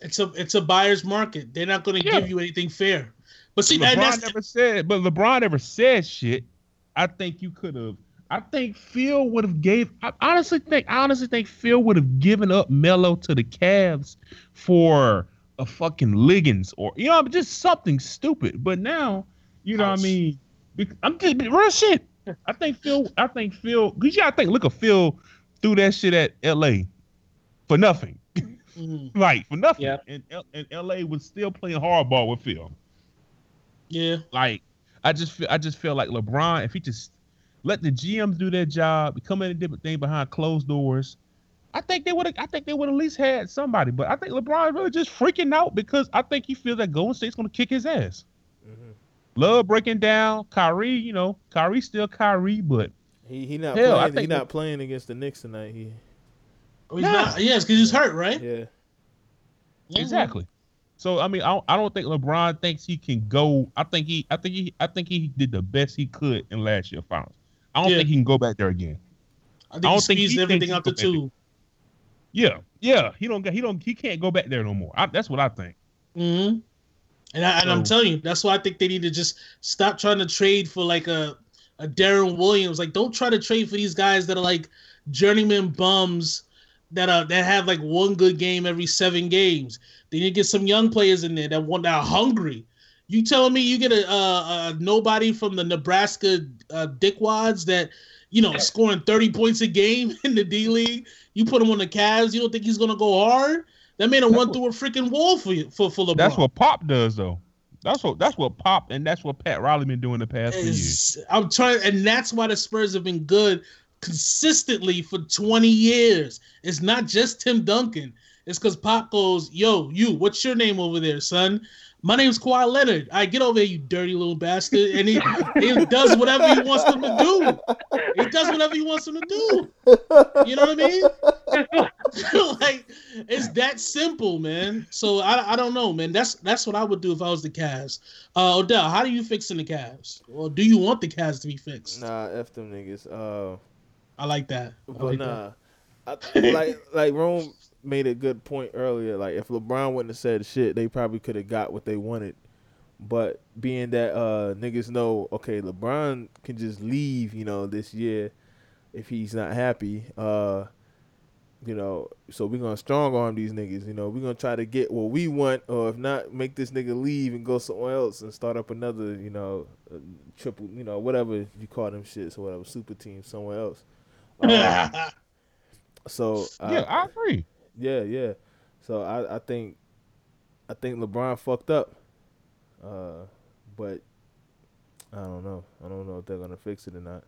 It's a it's a buyer's market. They're not going to Yeah. give you anything fair. But see, LeBron that's never said, but LeBron never said shit. I think you could have. I think Phil would have gave. I honestly think. I honestly think Phil would have given up Melo to the Cavs for a fucking Liggins or you know just something stupid. But now, you know what I mean. I'm just real shit. I think Phil. I think Phil. Cause yeah, I think look at Phil threw that shit at L.A. for nothing. [laughs] Mhm. like for nothing. Yeah. And, L- and L.A. was still playing hardball with Phil. yeah. Like I just feel I just feel like LeBron, if he just let the GMs do their job, come in and different thing behind closed doors, I think they would I think they would at least had somebody. But I think LeBron really just freaking out because I think he feels that Golden State's gonna kick his ass. Mhm. Love breaking down. Kyrie, you know, Kyrie still Kyrie, but He he not Hell, I playing. He not playing against the Knicks tonight. He Oh, he's Nah. not. Yes, because he's hurt, right? yeah. Exactly. So I mean, I don't, I don't think LeBron thinks he can go. I think he, I think he, I think he did the best he could in last year's finals. I don't Yeah. think he can go back there again. I think I don't think he squeezed thinks everything he out the could make it. two. Yeah, yeah. He don't get, he don't, he can't go back there no more. I, that's what I think. hmm And, I, and I'm telling you, that's why I think they need to just stop trying to trade for like a a Deron Williams. Like, don't try to trade for these guys that are like journeyman bums that are that have like one good game every seven games. They need to get some young players in there that want that are hungry. You telling me you get a, a, a nobody from the Nebraska uh, dickwads that you know scoring 30 points a game [laughs] in the D League? You put him on the Cavs. You don't think he's gonna go hard? That man will run through a freaking wall for you for for LeBron. That's what Pop does though. That's what that's what Pop and that's what Pat Riley been doing the past few years. I'm trying, and that's why the Spurs have been good consistently for 20 years. It's not just Tim Duncan. It's because Pop goes, "Yo, you, what's your name over there, son?" My name's Kawhi Leonard. I get over here, you dirty little bastard, and he, he does whatever he wants them to do. He does whatever he wants them to do. You know what I mean? [laughs] like it's that simple, man. So I, I don't know, man. That's that's what I would do if I was the Cavs. Uh, Odell, how do you fixing the Cavs? Or do you want the Cavs to be fixed? Nah, f them niggas. Uh, I like that. I but like that. nah, I, like [laughs] like Rome made a good point earlier. Like if LeBron wouldn't have said shit, they probably could have got what they wanted. But being that uh niggas know, okay, LeBron can just leave, you know, this year if he's not happy. Uh, you know, so we're gonna strong arm these niggas. You know, we're gonna try to get what we want, or if not, make this nigga leave and go somewhere else and start up another, you know, triple, you know, whatever you call them shits or whatever super team somewhere else. Um, [laughs] so uh, yeah, I agree. yeah, yeah. So I, I think I think LeBron fucked up. Uh, but I don't know. I don't know if they're gonna fix it or not.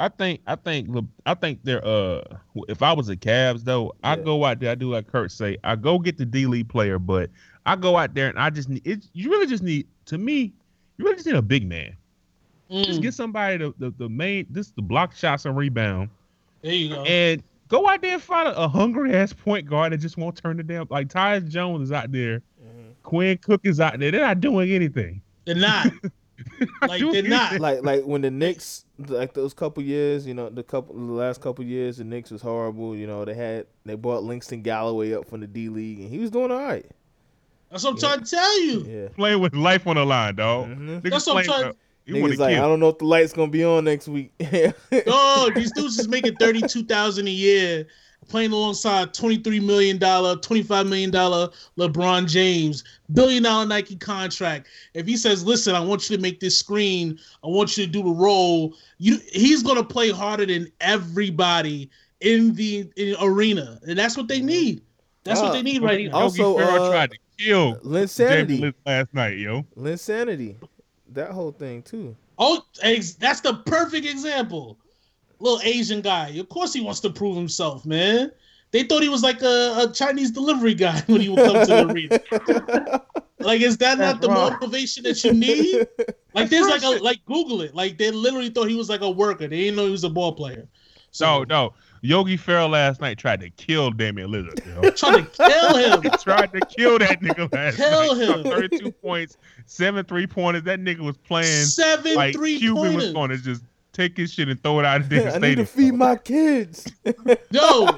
I think I think I think they're uh if I was a Cavs though, I go out there, I do like Kurt say, I go get the D League player, but I go out there and I just need it you really just need to me, you really just need a big man. Just Mm, get somebody the, the, the main this the block shots and rebound there you go. and go out there and find a, a hungry ass point guard that just won't turn the damn Like Tyus Jones is out there, Quinn Cook is out there. They're not doing anything. They're not. like [laughs] they're not. Like like when the Knicks like those couple years, you know, the couple the last couple years the Knicks was horrible. You know, they had they brought Langston Galloway up from the D League and he was doing all right. That's what I'm trying to tell you. Yeah. Playing with life on the line, dog. Mhm. That's what I'm playing- trying- You want Niggas to like I don't know if the lights gonna be on next week. [laughs] Oh, these dudes is making thirty two thousand a year, playing alongside twenty three million dollar, twenty five million dollar LeBron James, billion dollar Nike contract. If he says, "Listen, I want you to make this screen, I want you to do the role," you he's gonna play harder than everybody in the in arena, and that's what they need. That's what Ah, they need right now. also, Yogi uh, tried to kill Linsanity. Last night, yo. Linsanity. That whole thing too. Oh, ex- that's the perfect example. Little Asian guy. Of course, he wants to prove himself, man. They thought he was like a, a Chinese delivery guy [laughs] when he would come to the arena. [laughs] Like, is that not the wrong. motivation that you need? [laughs] Like, there's like a like Google it. Like, they literally thought he was like a worker. They didn't know he was a ball player. No, no. Yogi Ferrell last night tried to kill Damian Lillard, yo. [laughs] trying to kill him. he tried to kill that nigga last Kill night. him. 32 points, seven three pointers. That nigga was playing Seven like three Cuban was going to just take his shit and throw it out of the [laughs] I need to feed my kids. Yo. [laughs]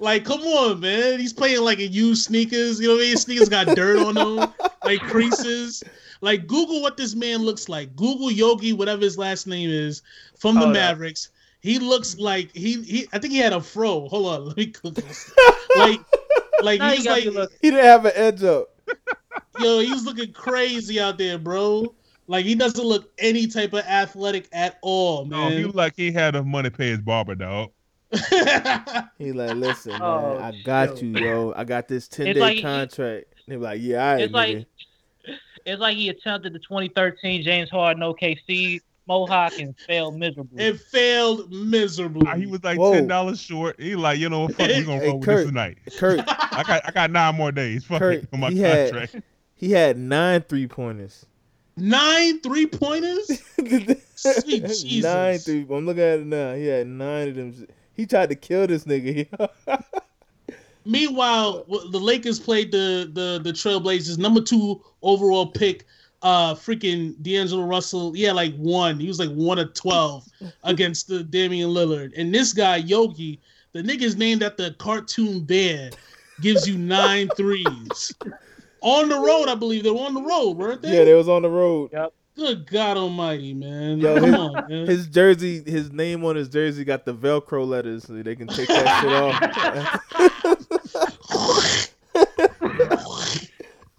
like, come on, man. He's playing like a used sneakers. You know what I mean? His sneakers got dirt on them, like creases. Like, Google what this man looks like. Google Yogi, whatever his last name is, from the Oh, no. Mavericks. He looks like he he. I think he had a fro. Hold on, [laughs] let me Google this. [laughs] Like, like Now you he's like, he didn't have an edge up. [laughs] yo, he's looking crazy out there, bro. Like he doesn't look any type of athletic at all, No, he man. looked like he had enough money to pay his barber, dog. He like, listen, man, Oh, I got shoot. you, yo. I got this ten day like contract. They be like, yeah, all right, It's like nigga. It's like he attempted the 2013 James Harden OKC Mohawk and failed miserably. it failed miserably. He was like Whoa. ten dollars short. He like, you know what? Fuck, we gonna Hey, roll with this tonight. Kurt, [laughs] I got I got nine more days. Fuck Kurt, it on my he had- contract. he had nine three pointers. nine three pointers. [laughs] Sweet Jesus. Nine three. I'm looking at it now. He had nine of them. he tried to kill this nigga. [laughs] Meanwhile, the Lakers played the the the Trailblazers number two overall pick. Uh, freaking D'Angelo Russell, yeah, like one. He was like one of twelve [laughs] against the Damian Lillard, and this guy Yogi, the nigga's named after the cartoon bear, gives you nine threes on the road. I believe they were on the road, weren't they? Yeah, they was on the road. Yep. Good God Almighty, man! Yo, Come his, on, man. his jersey, his name on his jersey got the Velcro letters, so they can take that shit off. [laughs]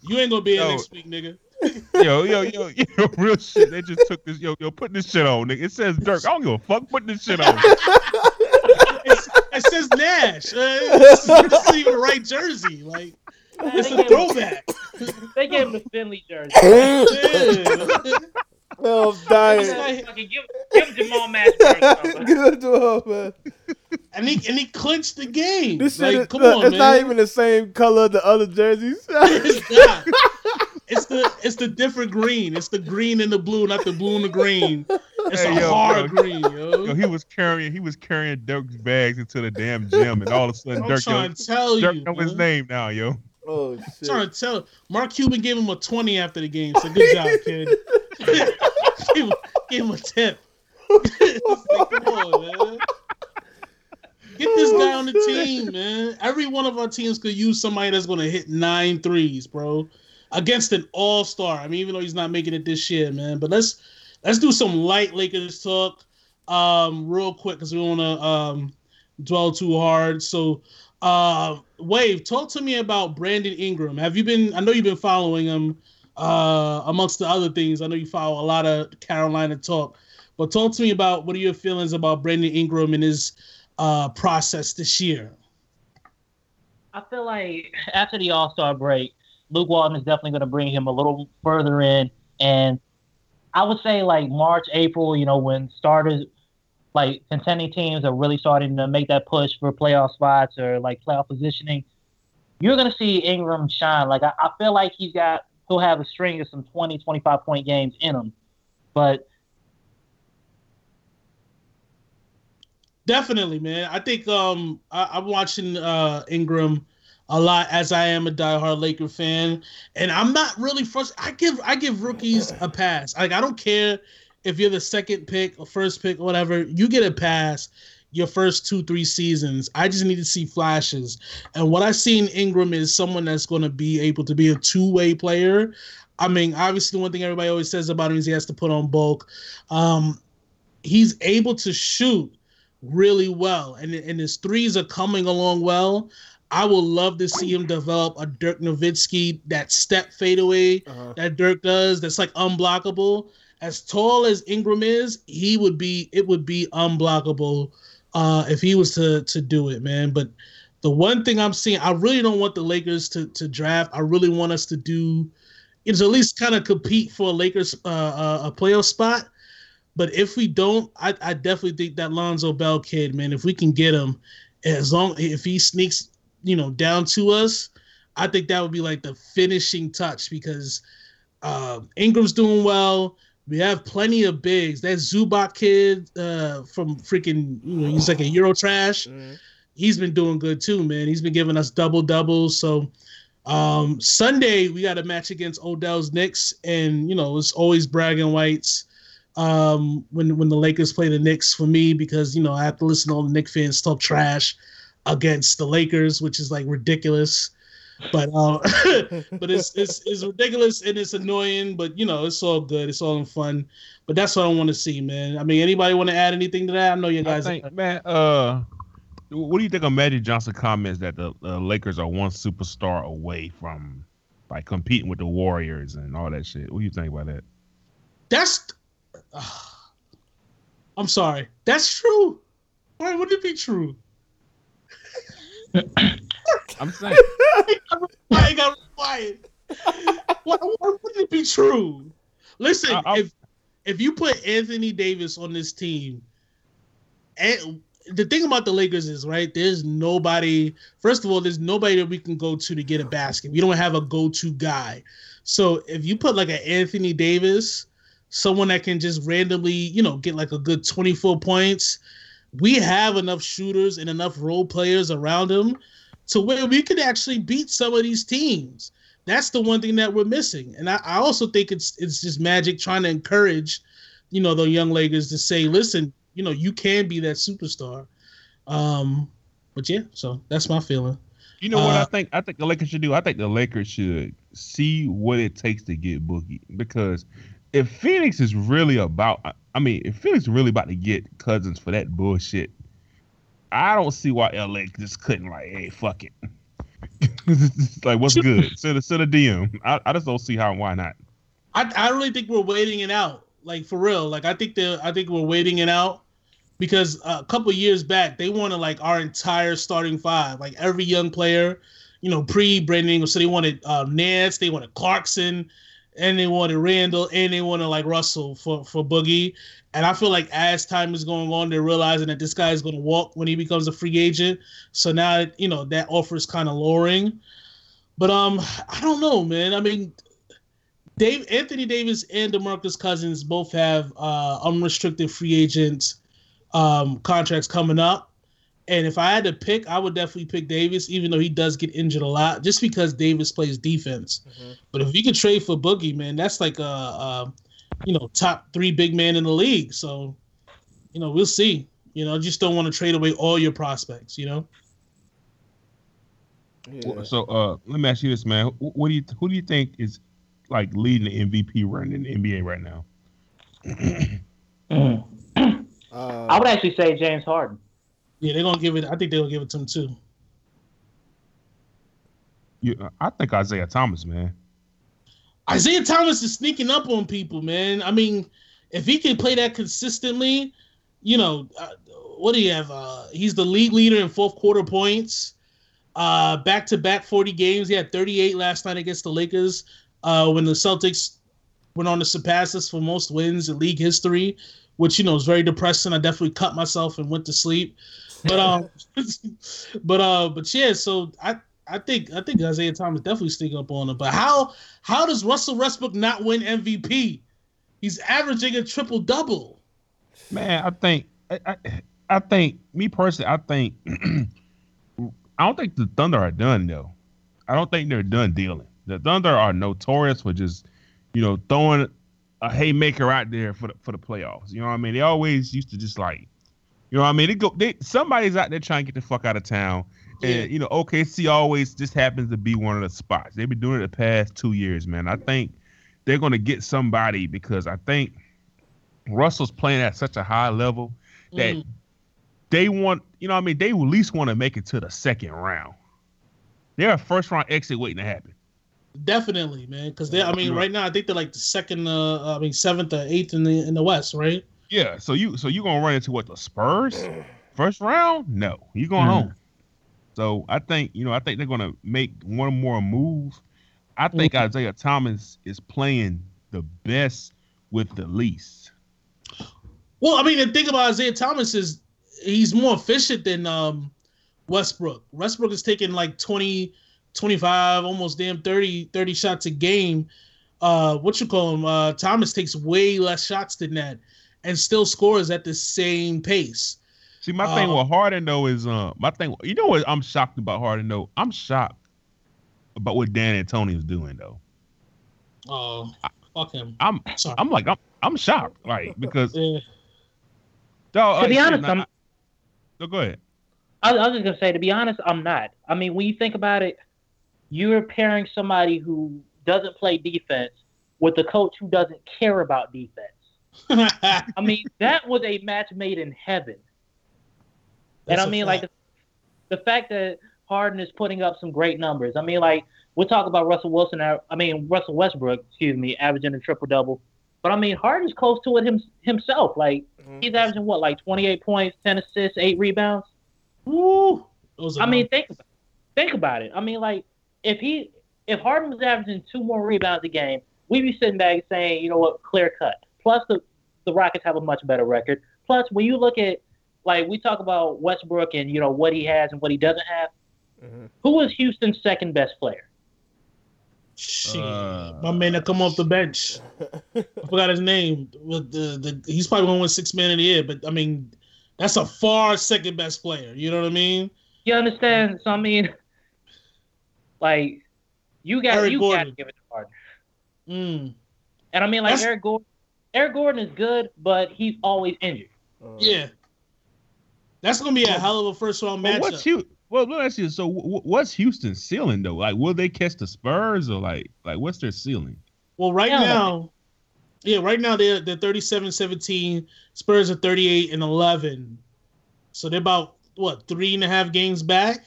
you ain't gonna be here Yo. next week, nigga. yo, yo, yo, yo, real shit. They just took this. Yo, yo, put this shit on, nigga. It says Dirk. I don't give a fuck. Put this shit on. It says Nash. Uh, this, is, isn't even the right jersey. Like it's a throwback. They gave him the Finley jersey. [laughs] Yeah. oh, I'm dying. like- give, give him Jamal Mashburn. [laughs] Good to him, man. And he and he clinched the game. This shit like, is, come look, on, it's man. not even the same color of the other jerseys. [laughs] It's not. It's the it's the different green. It's the green and the blue, not the blue and the green. It's Hey, a yo, hard yo. green, yo. Yo, he was carrying, he was carrying Dirk's bags into the damn gym, and all of a sudden, I'm Dirk, yo, trying to tell Dirk you. know his name now, yo. oh I'm shit! trying to tell. Mark Cuban gave him a 20 after the game. So good job, kid. [laughs] [laughs] give, him, give him a tip. Like, come on, man. Get this guy on the team, man. Every one of our teams could use somebody that's going to hit nine threes, bro, against an all star. I mean, even though he's not making it this year, man. But let's let's do some light Lakers talk, um, real quick because we don't want to um, dwell too hard. So, uh, Wave, talk to me about Brandon Ingram. Have you been? I know you've been following him. Uh, amongst the other things, I know you follow a lot of Carolina talk. But talk to me about what are your feelings about Brandon Ingram and his uh, process this year? I feel like after the All Star break, Luke Walton is definitely going to bring him a little further in. And I would say like March, April, you know, when starters, like contending teams are really starting to make that push for playoff spots or like playoff positioning, you're going to see Ingram shine. Like I, I feel like he's got, he'll have a string of some 20, 25 point games in him. But Definitely, man. I think um I, I'm watching uh Ingram a lot as I am a diehard Laker fan, and I'm not really frustrated. I give I give rookies a pass. Like I don't care if you're the second pick or first pick or whatever. You get a pass your first two three seasons. I just need to see flashes, and what I see in Ingram is someone that's going to be able to be a two way player. I mean, obviously, one thing everybody always says about him is he has to put on bulk. Um, he's able to shoot really well, and and his threes are coming along well. I would love to see him develop a Dirk Nowitzki that step fadeaway Uh-huh. that Dirk does. That's like unblockable. As tall as Ingram is, he would be. It would be unblockable uh, if he was to to do it, man. But the one thing I'm seeing, I really don't want the Lakers to to draft. I really want us to do is at least kind of compete for a Lakers uh, uh, a playoff spot. But if we don't, I, I definitely think that Lonzo Ball kid, man, if we can get him, as long if he sneaks, you know, down to us, I think that would be like the finishing touch because uh, Ingram's doing well. We have plenty of bigs. That Zubac kid uh, from freaking, you know, he's like a Euro trash Mhm. he's been doing good too, man. He's been giving us double doubles. So um Sunday we got a match against Odell's Knicks, and you know it's always bragging whites um when when the Lakers play the Knicks for me because you know I have to listen to all the Knicks fans talk trash against the Lakers, which is like ridiculous. But uh, [laughs] but it's, it's it's ridiculous and it's annoying, but you know it's all good. It's all in fun. But that's what I want to see, man. I mean, anybody want to add anything to that? I know you I guys. think, man. Uh, what do you think of Magic Johnson comments that the uh, Lakers are one superstar away from like competing with the Warriors and all that shit? What do you think about that? That's. [sighs] I'm sorry. That's true. Why would it be true? [laughs] I'm saying, [laughs] I got quiet. Why, why wouldn't it be true? Listen, I- if if you put Anthony Davis on this team, and the thing about the Lakers is right, there's nobody. First of all, there's nobody that we can go to to get a basket. We don't have a go-to guy. So if you put like an Anthony Davis, someone that can just randomly, you know, get like a good 24 points, we have enough shooters and enough role players around him to where we could actually beat some of these teams. That's the one thing that we're missing. And I, I also think it's it's just magic trying to encourage, you know, the young Lakers to say, listen, you know, you can be that superstar. Um, but yeah, so that's my feeling. You know what Uh, I think? I think the Lakers should do. I think the Lakers should see what it takes to get Boogie because if Phoenix is really about, I- mean, if Phoenix is really about to get Cousins for that bullshit, I don't see why LA just couldn't like, hey, fuck it. [laughs] like, what's good? [laughs] Send a send a DM. I, I just don't see how and why not. I, I really think we're waiting it out. Like for real. Like I think the I think we're waiting it out because a couple years back they wanted like our entire starting five, like every young player, you know, pre Brandon Ingram. So they wanted uh, Nance, they wanted Clarkson, and they wanted Randall, and they wanted like Russell for for Boogie. And I feel like as time is going on, they're realizing that this guy is going to walk when he becomes a free agent. So now you know that offer is kind of lowering. But um, I don't know, man. I mean, Dave Anthony Davis and DeMarcus Cousins both have uh, unrestricted free agent um, contracts coming up. And if I had to pick, I would definitely pick Davis, even though he does get injured a lot, just because Davis plays defense. But if you could trade for Boogie, man, that's like a, a you know top three big man in the league. So you know we'll see. You know, just don't want to trade away all your prospects. You know. Yeah. So, uh, let me ask you this, man. What do you who do you think is like leading the MVP run in the NBA right now? [clears throat] Mm. Uh, I would actually say James Harden. Yeah, they're gonna give it. I think they'll give it to him too. Yeah, I think Isaiah Thomas, man. Isaiah Thomas is sneaking up on people, man. I mean, if he can play that consistently, you know, uh, what do you have? Uh, he's the league leader in fourth quarter points. Uh, back to back 40 games. He had 38 last night against the Lakers uh, when the Celtics went on to surpass us for most wins in league history, which, you know, is very depressing. I definitely cut myself and went to sleep. But, um, [laughs] but, uh, but yeah, so I, I think I think Isaiah Thomas definitely sneak up on him. But how how does Russell Westbrook not win MVP? He's averaging a triple double. Man, I think I, I, I think me personally, I think [clears throat] I don't think the Thunder are done though. I don't think they're done dealing. The Thunder are notorious for just, you know, throwing a haymaker out there for the for the playoffs. You know what I mean? They always used to just like, you know what I mean? They go they somebody's out there trying to get the fuck out of town. Yeah. And you know, OKC always just happens to be one of the spots. They've been doing it the past two years, man. I think they're gonna get somebody because I think Russell's playing at such a high level that Mm. they want, you know, what I mean, they at least want to make it to the second round. They're a first round exit waiting to happen. Definitely, man. Because they, I mean, right now I think they're like the second, uh, I mean, seventh or eighth in the in the West, right? Yeah, so you so you gonna run into what the Spurs first round? No, you going Mhm. home. So I think you know I think they're gonna make one more move. I think Mhm. Isaiah Thomas is playing the best with the least. Well, I mean, the thing about Isaiah Thomas is he's more efficient than um, Westbrook. Westbrook is taking like 20, 25, almost damn 30, 30 shots a game. Uh, what you call him? Uh, Thomas takes way less shots than that and still scores at the same pace. See, my thing Uh, with Harden though is uh my thing. You know what I'm shocked about Harden though? I'm shocked about what D'Antoni's doing though. Oh, fuck him. I'm Sorry. I'm like I'm I'm shocked, like because Yeah. dog, To be honest, nah, I'm, I- no, go ahead. I, I was just gonna say, to be honest, I'm not. I mean, when you think about it, you're pairing somebody who doesn't play defense with a coach who doesn't care about defense. I mean, that was a match made in heaven. and I I a mean, like fact. the, the fact that Harden is putting up some great numbers. I mean, like we'll talk about Russell Wilson. uh, I mean, Russell Westbrook, excuse me, averaging a triple double. But I mean, Harden's close to it him, himself. Like he's averaging what, like 28 points, 10 assists, eight rebounds. Woo. Those are I mean, think think about it. I mean, like if he if Harden was averaging two more rebounds a game, we'd be sitting back saying, you know what, clear cut. Plus the the Rockets have a much better record. Plus when you look at like we talk about Westbrook and you know what he has and what he doesn't have, Mhm. was Houston's second best player? Shit. Uh, my man that come off the bench. I [laughs] forgot his name. With the, the he's probably gonna win six man of the year, but I mean, That's a far second best player. You know what I mean? You understand? So I mean, [laughs] like you got Eric you got to give it to Harden. Mm. And I mean, like That's- Eric Gordon. Eric Gordon is good, but he's always injured. Uh, Yeah. That's gonna be a hell of a first round But matchup. what's Hu- well, let me ask you. So, wh- what's Houston's ceiling though? Like, will they catch the Spurs or like, like what's their ceiling? Well, right Yeah. now, yeah, right now they're they're 37-17. Spurs are 38 and 11. So they're about what three and a half games back.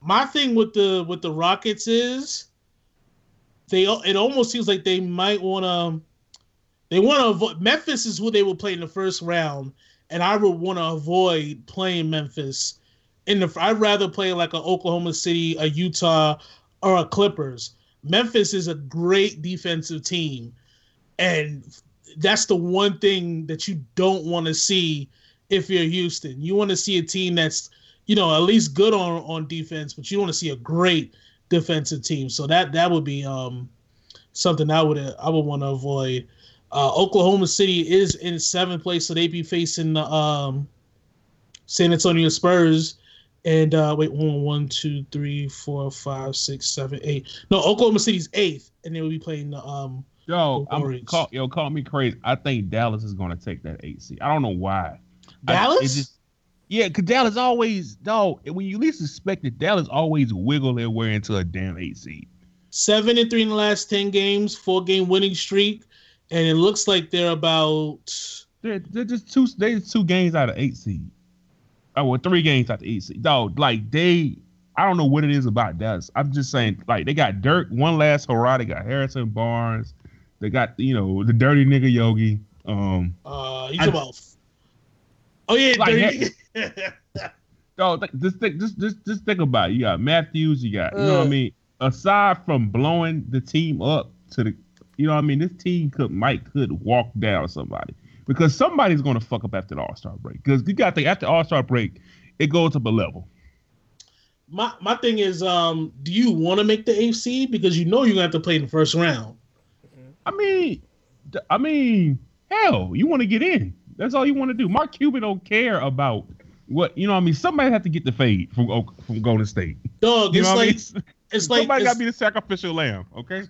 My thing with the with the Rockets is they it almost seems like they might want to they want to avoid Memphis is who they will play in the first round, and I would want to avoid playing Memphis. In the I'd rather play like a Oklahoma City, a Utah, or a Clippers. Memphis is a great defensive team, and that's the one thing that you don't want to see if you're Houston. You want to see a team that's you know at least good on on defense, but you want to see a great defensive team. So that that would be um something I would I would want to avoid. Uh, Oklahoma City is in seventh place, so they'd be facing the um, San Antonio Spurs. And uh, wait, one, one, two, three, four, five, six, seven, eight. No, Oklahoma City's eighth, and they will be playing the um. Yo, The I'm call, yo, call me crazy. I think Dallas is going to take that eight seed. I don't know why. I- Dallas? it just- yeah, because Dallas always, dog. When you least expect it, Dallas always wiggle their way into a damn eight seed. seven and three in the last ten games, four game winning streak, and it looks like they're about They're, they're just two. They two games out of eight seed. Oh, well, three games out of eight seed. Dog, like they. I don't know what it is about Dallas. I'm just saying, like they got Dirk, one last hurrah. They got Harrison Barnes. They got you know the dirty nigga Yogi. Um, uh you I- talking about Oh yeah, Like, dirty- [laughs] Dog, th- just think, just, just, just think about it. You got Matthews. You got, you know what I Uh. mean. Aside from blowing the team up to the, you know what I mean. This team could might could walk down somebody because somebody's going to fuck up after the All Star break. Because you got to think after All Star break, it goes up a level. my my thing is um do you want to make the AFC because you know you're gonna have to play in the first round. I mean, I mean, hell, you want to get in. That's all you want to do. Mark Cuban don't care about what you know. what I mean, somebody have to get the fade from from Golden State. Dog, You it's what I like mean? it's like Somebody got to be the sacrificial lamb. Okay.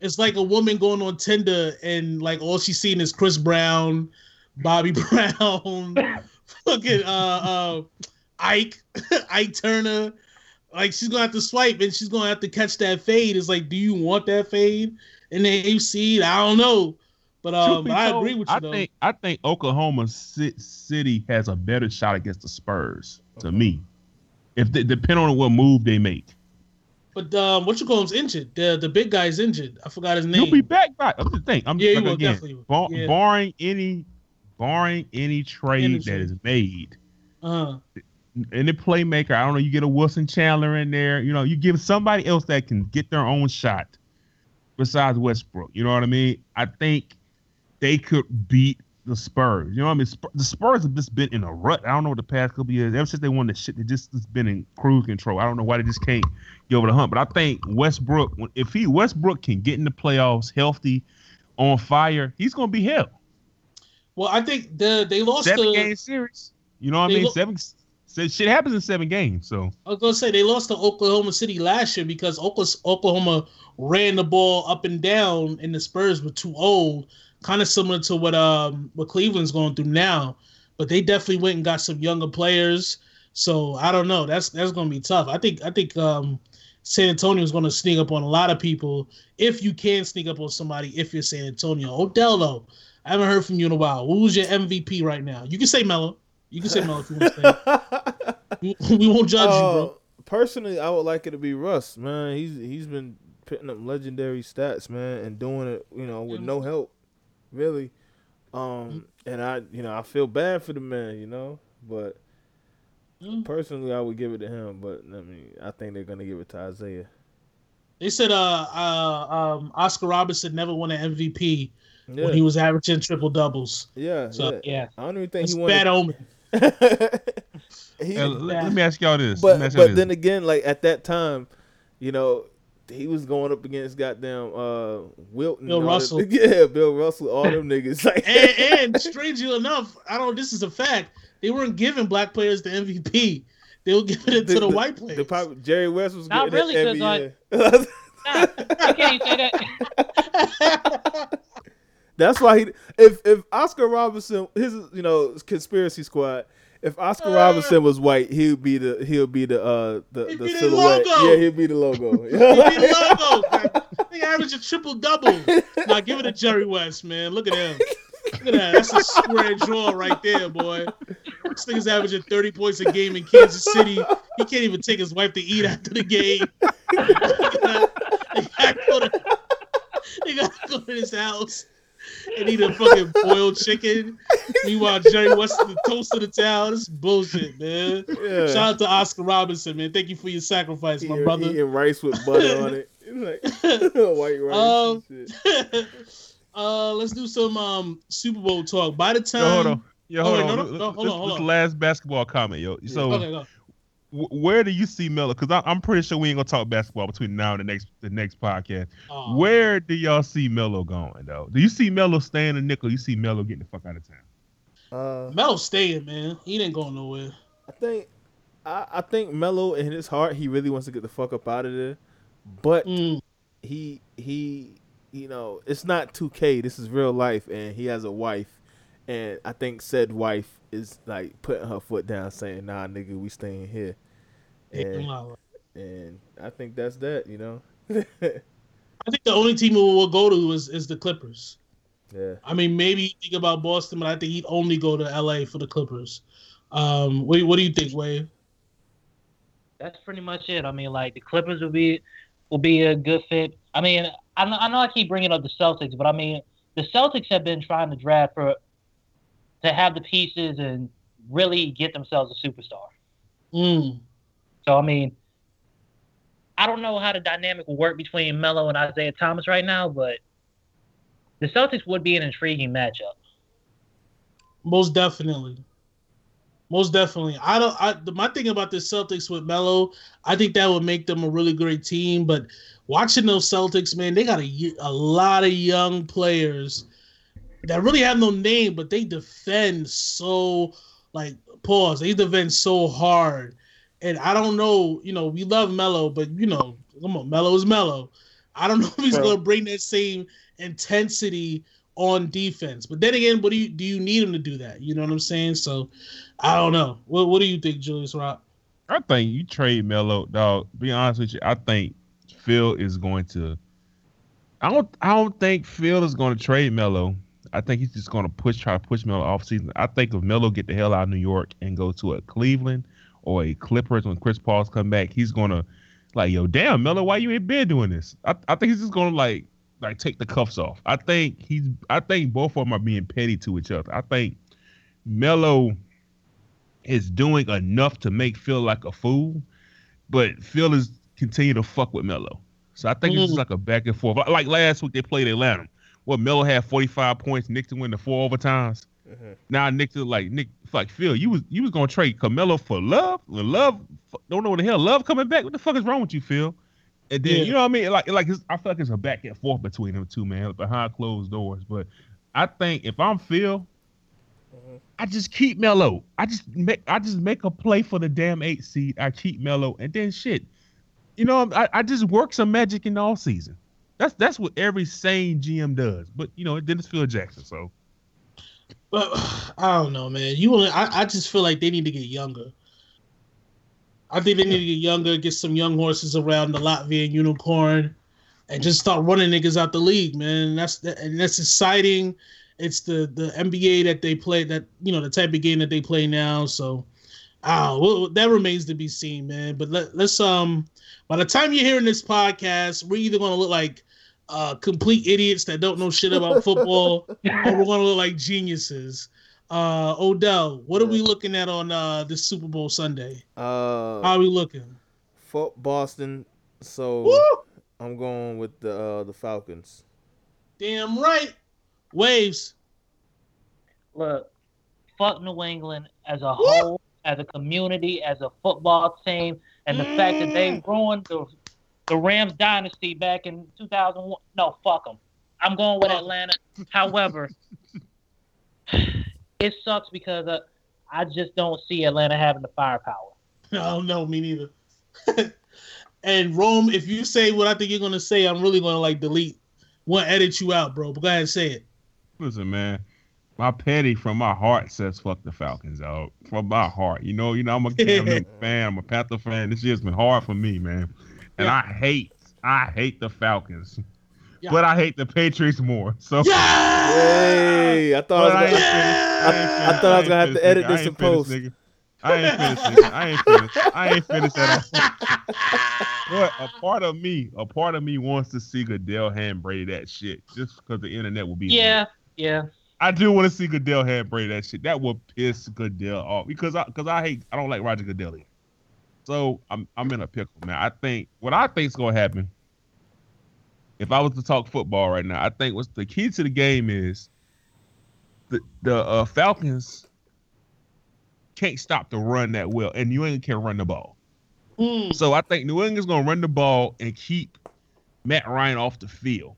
It's like a woman going on Tinder and like all she's seeing is Chris Brown, Bobby [laughs] Brown, [laughs] fucking uh uh Ike, [laughs] Ike Turner. Like she's gonna have to swipe and she's gonna have to catch that fade. It's like, do you want that fade And in the AFC? I don't know. But um I told, agree with you I though. think I think Oklahoma City has a better shot against the Spurs. To me, if they, depend on what move they make, But um, what you call him's injured. The the big guy's injured. I forgot his name. he'll be back. Back. I'm just saying. I'm Yeah, like, will, again, definitely bar- Yeah. barring any, barring any trade Any that is made, Uh, any playmaker. I don't know. You get a Wilson Chandler in there. You know, you give somebody else that can get their own shot besides Westbrook. You know what I mean? I think they could beat the Spurs. You know what I mean? Sp- the Spurs have just been in a rut. I don't know what the past couple years. Ever since they won the shit, they just just been in cruise control. I don't know why they just can't get over the hump. But I think Westbrook, if he Westbrook can get in the playoffs healthy, on fire, he's gonna be hell. well, I think the they lost Seven the. game series. You know what I mean? lo- seven. Shit happens in seven games. So I was gonna say they lost to Oklahoma City last year because Okla- Oklahoma ran the ball up and down, and the Spurs were too old. Kind of similar to what um what Cleveland's going through now, but they definitely went and got some younger players. So I don't know. That's that's gonna be tough. I think I think um San Antonio is gonna sneak up on a lot of people if you can sneak up on somebody if you're San Antonio. Odell though, I haven't heard from you in a while. Who's your MVP right now? You can say Melo. You can say Melo if you want to say. [laughs] we won't judge you, bro. Uh, personally, I would like it to be Russ, man. He's he's been putting up legendary stats, man, and doing it, you know, with no help, really. Um, and I, you know, I feel bad for the man, you know, but Mm. personally, I would give it to him. But I mean, I think they're gonna give it to Isaiah. They said uh, uh um Oscar Robertson never won an MVP Yeah, when he was averaging triple doubles. yeah, So- yeah. Yeah. I don't even think It's he a bad won. omen. [laughs] he, Uh, let, let me ask y'all this. But y'all but this. then again, like at that time, you know, he was going up against goddamn uh Wilton, Bill Russell. them- [laughs] yeah, Bill Russell, all them [laughs] niggas. Like, and, and strangely enough, I don't. This is a fact. They weren't giving black players the MVP. [laughs] They were giving it to the, The- white The players. pop, Jerry West was Not getting really, it 'cause, every like- Nah, you can't say that. [laughs] That's why he. If if Oscar Robinson, his you know conspiracy squad. If Oscar Uh. Robinson was white, he would be the he'll be the uh the, He'd the be silhouette. logo. Yeah, he'd be the logo. [laughs] he'd be the logo. They average a triple double. Now give it to Jerry West, man. Look at him. Look at that. That's a square draw right there, boy. This nigga's averaging 30 points a game in Kansas City. He can't even take his wife to eat after the game. [laughs] he gotta go to, he gotta go to his house and eat a fucking boiled chicken. Meanwhile, Jerry West is the toast of the town. This is bullshit, man. yeah. Shout out to Oscar Robinson, man. Thank you for your sacrifice, my Eating- brother. eating rice with butter on it. It's like [laughs] white rice. Um, and shit. [laughs] uh, let's do some um Super Bowl talk. By the time, Yo, hold on. Oh, wait, on. no, no, This- no, hold this- on, hold this on. last basketball comment, yo. So, okay, go. wh- where do you see Melo? Because I'm pretty sure we ain't gonna talk basketball between now and the next the next podcast. Oh, Where do y'all see Melo going though? Do you see Melo staying in nickel? You see Melo getting the fuck out of town? Uh, Melo staying, man. He ain't going nowhere. I think I, I think Melo in his heart he really wants to get the fuck up out of there, but Mm, he he you know it's not 2K. This is real life, and he has a wife, and I think said wife is like putting her foot down, saying, "Nah, nigga, we staying here," and, and I think that's that. You know. [laughs] I think the only team who will go to is, is the Clippers. yeah. I mean, maybe you think about Boston, but I think he'd only go to LA for the Clippers. Um, what, what do you think, Wade? That's pretty much it. I mean, like the Clippers will be will be a good fit. I mean, I know, I know I keep bringing up the Celtics, but I mean, the Celtics have been trying to draft for to have the pieces and really get themselves a superstar. Mm, So I mean, I don't know how the dynamic will work between Melo and Isaiah Thomas right now, but the Celtics would be an intriguing matchup. most definitely. Most definitely. I don't. I the, my thing about the Celtics with Melo, I think that would make them a really great team. But watching those Celtics, man, they got a, a lot of young players that really have no name, but they defend so like pause. They defend so hard, and I don't know. You know, we love Melo, but you know, come on, Melo is Melo. I don't [laughs] know if he's Bro. gonna bring that same intensity on defense. But then again, what do you do? You need him to do that. You know what I'm saying? So I don't know. What What do you think, Julius Rock? I think you trade Melo, dog. Be honest with you, I think Phil is going to. I don't. I don't think Phil is going to trade Melo. I think he's just going to push, try to push Melo off season. I think if Melo get the hell out of New York and go to a Cleveland or a Clippers when Chris Paul's come back, he's gonna like, yo, damn, Melo, why you ain't been doing this? I, I think he's just gonna like, like take the cuffs off. I think he's. I think both of them are being petty to each other. I think Melo is doing enough to make Phil like a fool, but Phil is continue to fuck with Melo. So I think it's just Mm. like a back and forth. Like last week they played Atlanta. Well, Melo had 45 points, Nick to win the four overtimes. Mhm. Now Nick to like Nick like Phil, you was you was gonna trade Carmelo for love? Love don't know what the hell love coming back. What the fuck is wrong with you, Phil? And then Yeah. you know what I mean? Like like it's, I feel like it's a back and forth between them two, man, behind closed doors. But I think if I'm Phil, Mhm. I just keep Melo. I just make I just make a play for the damn eight seed. I keep Melo, and then shit. You know, I, I just work some magic in the all season. That's that's what every sane GM does. But you know, it didn't Phil Jackson. So But [sighs] I don't know, man. You only, I, I just feel like they need to get younger. I think they need to get younger, get some young horses around the Latvian unicorn, and just start running niggas out the league, man. That's that, and that's exciting. It's the the NBA that they play that you know the type of game that they play now. So, ah, well, that remains to be seen, man. But let, let's um, by the time you're hearing this podcast, we're either gonna look like uh complete idiots that don't know shit about football, or we're gonna look like geniuses. Uh, Odell, what are we looking at on uh this Super Bowl Sunday? Uh, How are we looking? for Boston. So Woo! I'm going with the uh, the Falcons. Damn right. Waves. Look, fuck New England as a whole, as a community, as a football team, and the fact that they Mm. ruined the the Rams dynasty back in 2001. No, fuck them. I'm going with Atlanta. However, [laughs] it sucks because uh, I just don't see Atlanta having the firepower. [laughs] No, no, me neither. [laughs] and Rome, if you say what I think you're gonna say, I'm really gonna like delete, want to edit you out, bro. But go ahead and say it. Listen, man. My petty from my heart says fuck the Falcons out. From my heart. You know, you know, I'm a Cam fan, I'm a Panther fan. This year's been hard for me, man. And Yeah. I hate, I hate the Falcons. Yeah. But I hate the Patriots more. So Yeah! Hey, I thought But I was gonna. Yeah! finished. ain't I thought I was gonna have to edit finished, this in post. I ain't finished, nigga. I ain't finished. I ain't finished. I ain't finished at all. But a part of me, a part of me wants to see Goodell hand Brady that shit, just because the internet will be. Yeah, yeah. I do want to see Goodell hand Brady that shit. That will piss Goodell off because I because I hate I don't like Roger Goodell. either. So I'm I'm in a pickle, man. I think what I think is gonna happen. If I was to talk football right now, I think what's the key to the game is the the uh, Falcons can't stop the run that well, and New England can run the ball. Mm. So I think New England's gonna run the ball and keep Matt Ryan off the field.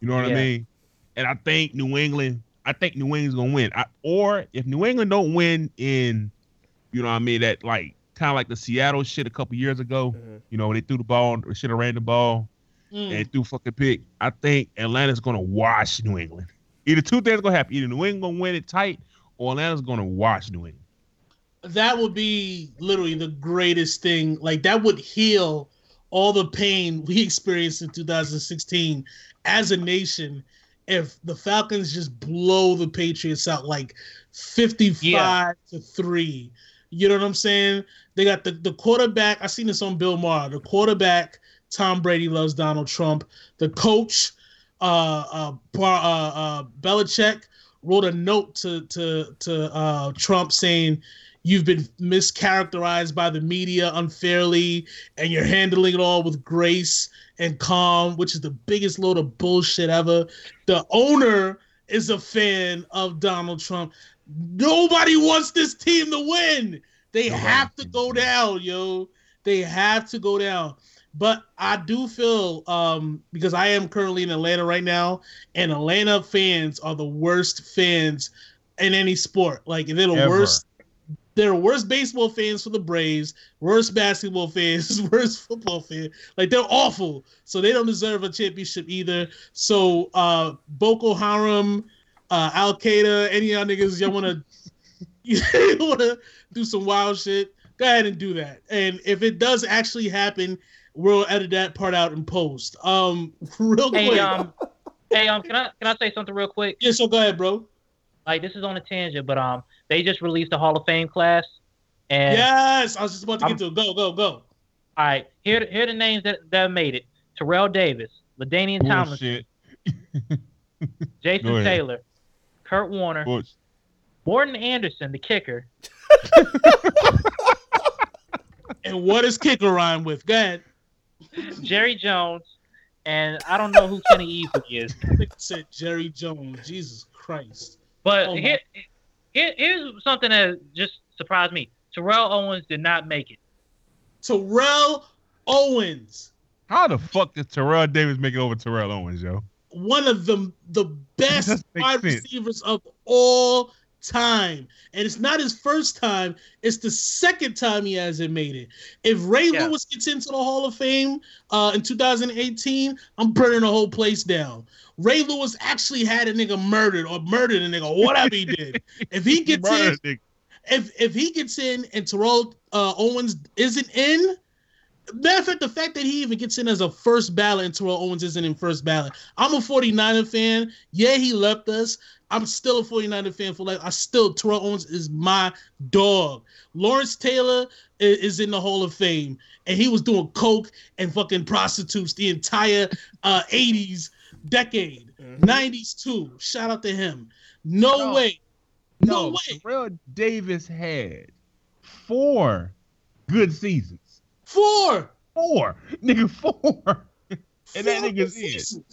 You know what I mean? And I think New England, I think New England's gonna win. I, or if New England don't win in, you know what I mean, that like kind of like the Seattle shit a couple years ago. Mhm. You know, when they threw the ball, or should have ran the ball Mm. and threw fucking pick. I think Atlanta's gonna wash New England. Either two things gonna happen. Either New England gonna win it tight, or Atlanta's gonna wash New England. that would be literally the greatest thing. Like that would heal all the pain we [laughs] experienced in 2016 as a nation if the Falcons just blow the Patriots out like 55 Yeah. to 3. You know what I'm saying? They got the, the quarterback. I seen this on Bill Maher. The quarterback, Tom Brady loves Donald Trump. The coach, uh, uh, Bar, uh, uh, Belichick, wrote a note to to to uh, Trump saying, "You've been mischaracterized by the media unfairly, and you're handling it all with grace and calm, which is the biggest load of bullshit ever." The owner is a fan of Donald Trump. Nobody wants this team to win. They Nobody have to go down, yo. They have to go down. But I do feel um because I am currently in Atlanta right now, and Atlanta fans are the worst fans in any sport. Like they're the Ever. worst. They're the worst baseball fans for the Braves, worst basketball fans, [laughs] worst football fans. Like they're awful. So they don't deserve a championship either. So uh Boko Haram, uh Al Qaeda, any of y'all niggas y'all wanna [laughs] you wanna do some wild shit, go ahead and do that. And if it does actually happen, we'll edit that part out in post. Um [laughs] real quick. Hey, um, hey, um, can I can I say something real quick? yeah, so go ahead, bro. Like this is on a tangent, but um, they just released the Hall of Fame class, and Yes, I was just about to get I'm- to it. Go, go, go. all right, here here are the names that that made it: Terrell Davis, Ladainian Tomlinson, Bullshit. [laughs] Jason Taylor, Kurt Warner, Bullshit. Morten Andersen, the kicker, [laughs] And what does kicker rhyme with? Go ahead. Jerry Jones, and I don't know who Kenny Easley is. [laughs] I think you said Jerry Jones. Jesus Christ. But Oh, here, here, here's something that just surprised me: Terrell Owens did not make it. Terrell Owens, How the fuck did Terrell Davis make it over Terrell Owens, yo? One of the the best wide sense. receivers of all time. And it's not his first time, it's the second time he hasn't made it. If Ray Yeah. Lewis gets into the Hall of Fame uh, in 2018, I'm burning the whole place down. Ray Lewis actually had a nigga murdered or murdered a nigga, whatever he [laughs] did. If he gets in, if if he gets in and Terrell uh, Owens isn't in, matter of fact, the fact that he even gets in as a first ballot and Terrell Owens isn't in first ballot. I'm a 49er fan. Yeah, he left us. I'm still a 49er fan for life. I still Terrell Owens is my dog. Lawrence Taylor i- is, in the Hall of Fame, and he was doing coke and fucking prostitutes the entire uh, 80s decade, Mhm. 90s too. Shout out to him. No, No. way. No, way. Terrell Davis had four good seasons. Four. Four. Nigga, four. [laughs] And that Four nigga's in.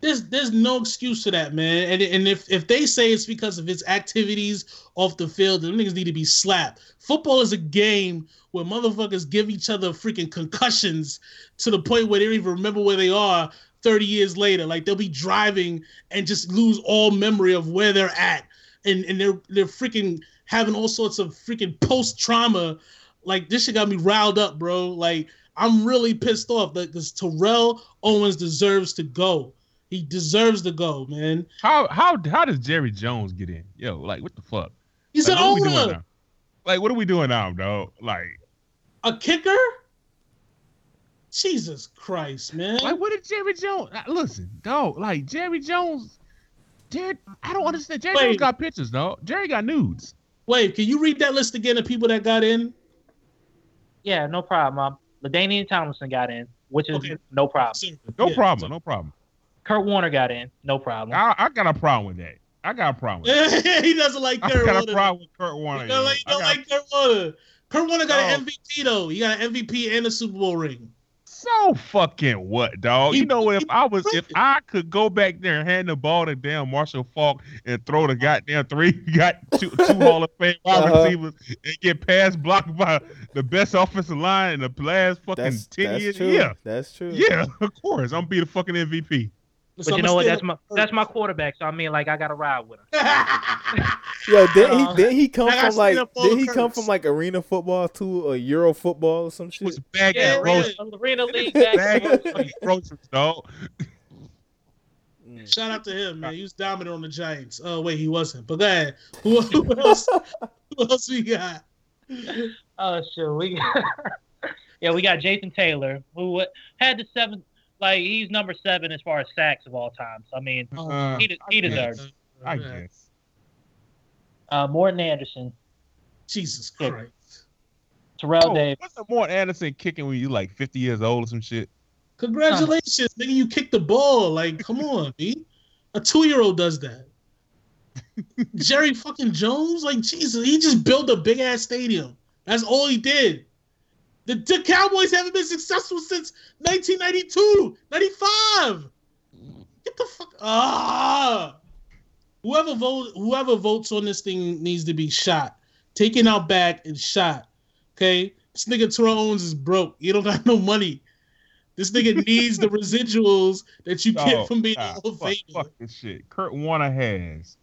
There's there's no excuse for that, man. And and if if they say it's because of his activities off the field, then niggas need to be slapped. Football is a game where motherfuckers give each other freaking concussions to the point where they don't even remember where they are 30 years later. Like they'll be driving and just lose all memory of where they're at. And and their their freaking having all sorts of freaking post trauma. Like this shit got me riled up, bro. Like I'm really pissed off that because Terrell Owens deserves to go. He deserves to go, man. How how how does Jerry Jones get in? Yo, like what the fuck? He's like, an what are we doing owner? Like what are we doing now, dog? Like a kicker. Jesus Christ, man! like what did Jerry Jones? uh, Listen, dog. Like Jerry Jones. Jerry, I don't understand. Jerry Wait. Jones got pictures, dog. Jerry got nudes. Wait, can you read that list again of people that got in? Yeah, no problem. Um, Ladainian Tomlinson got in, which is Okay. no problem. No Yeah. problem. No problem. Kurt Warner got in, no problem. I, I got a problem with that. I got a problem. With that. [laughs] he doesn't like Kurt I Kurt got Warner. a problem with Kurt Warner. He don't like, he I don't got- like Kurt Warner. Kurt Warner got Oh. an MVP though. He got an MVP and a Super Bowl ring. So fucking what, dog? You know? If I was, if I could go back there and hand the ball to damn Marshall Faulk and throw the goddamn three, [laughs] got two, two [laughs] Hall of Fame wide Uh-huh. receivers and get pass blocked by the best offensive line in the last fucking That's, ten that's years. true. Yeah, That's true. yeah, [laughs] of course. I'm be the fucking MVP. But you know what? That's my that's my quarterback. So I mean, like, I gotta ride with him. [laughs] Yo, did he Uh, did he come from like stand up for did the he come from like arena football to a Euro football or some It shit? was bag Yeah, of really. Arena League Bag back. of fucking dog. Mm. Shout out to him, man. He was dominant on the Giants. Oh wait, he wasn't. But go ahead. [laughs] Who, who else? who else we got? Oh shit, we got [laughs] yeah, we got Jason Taylor, who had the seventh. Like he's number seven as far as sacks of all time. So I mean, Uh, he, de- he deserves. I guess. Uh, Morten Andersen, Jesus Yeah. Christ. Terrell Oh, Davis. what's the Morten Andersen kicking when you like 50 years old or some shit? Congratulations, nigga. You kicked the ball. Like, come [laughs] on, B. A two year old does that. [laughs] Jerry fucking Jones, like Jesus, he just built a big ass stadium. That's all he did. The, the Cowboys haven't been successful since 1992, 95. Get the fuck ah. Whoever vote, whoever votes on this thing needs to be shot, taken out back and shot. Okay, this nigga Terrell Owens is broke. You don't got no money. This nigga [laughs] needs the residuals that you Oh, get from being a Hall of fuck, fuck this shit. Kurt Warner has,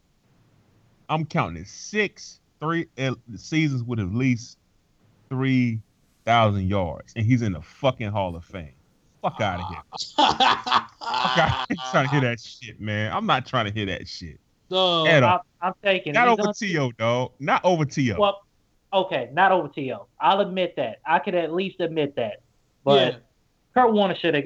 I'm counting it, six three uh, seasons with at least three thousand yards, and he's in the fucking Hall of Fame. Fuck out of here. Fuck out. I'm trying to hear that shit, man. I'm not trying to hear that shit. Dog. I'm, I'm taking. Not he's over on- To, dog. Not over To. Well, okay, not over To. I'll admit that. I could at least admit that. But yeah. Kurt Warner should have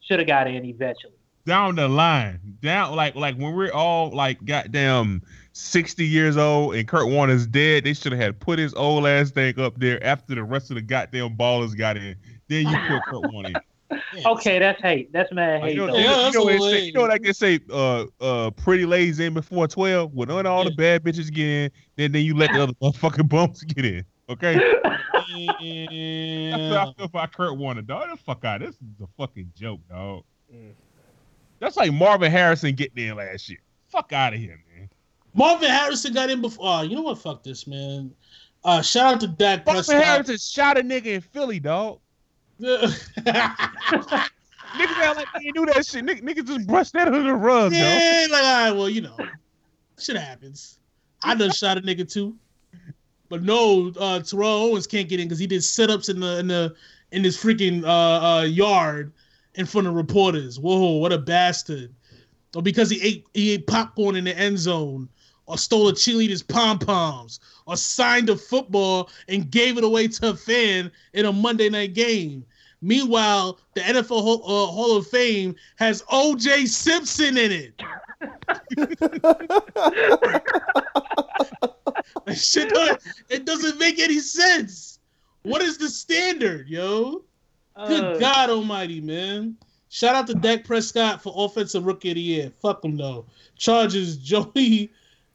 should have got in eventually. Down the line, down like like when we're all like goddamn sixty years old and Kurt Warner's dead, they should have had put his old ass thing up there after the rest of the goddamn ballers got in. Then you put Kurt Warner. [laughs] in. Okay, that's hate. That's mad Like, hate. you know, though. you know- Yeah, you know what a they say, you know like they say, uh, uh, pretty ladies in before twelve. When none of all the bad bitches get in, then then you let the other [laughs] motherfucking bums get in. Okay, that's how I feel about Kurt Warner, dog. The fuck out. This is a fucking joke, dog. Mm. That's like Marvin Harrison getting in last year. Fuck out of here, man. Marvin Harrison got in before. Oh, you know what? Fuck this, man. Uh, shout out to Dak Marvin Prescott. Harrison shot a nigga in Philly, dog. [laughs] Niggas act like they do that shit. Niggas, niggas just brushed that under the rug, dog. yeah, like, all right, well, you know, shit happens. I done shot a nigga too, but no, uh, Terrell Owens can't get in because he did sit-ups in the in the in this freaking uh, uh, yard in front of reporters. Whoa, what a bastard! Or because he ate he ate popcorn in the end zone, or stole a cheerleader's pom poms, or signed a football and gave it away to a fan in a Monday night game. Meanwhile, the NFL Hall, uh, Hall of Fame has O.J. Simpson in it. [laughs] Shit it doesn't make any sense. What is the standard, yo? Good Uh, God Almighty, man! Shout out to Dak Prescott for Offensive Rookie of the Year. Fuck him though. Charges [laughs] Joey,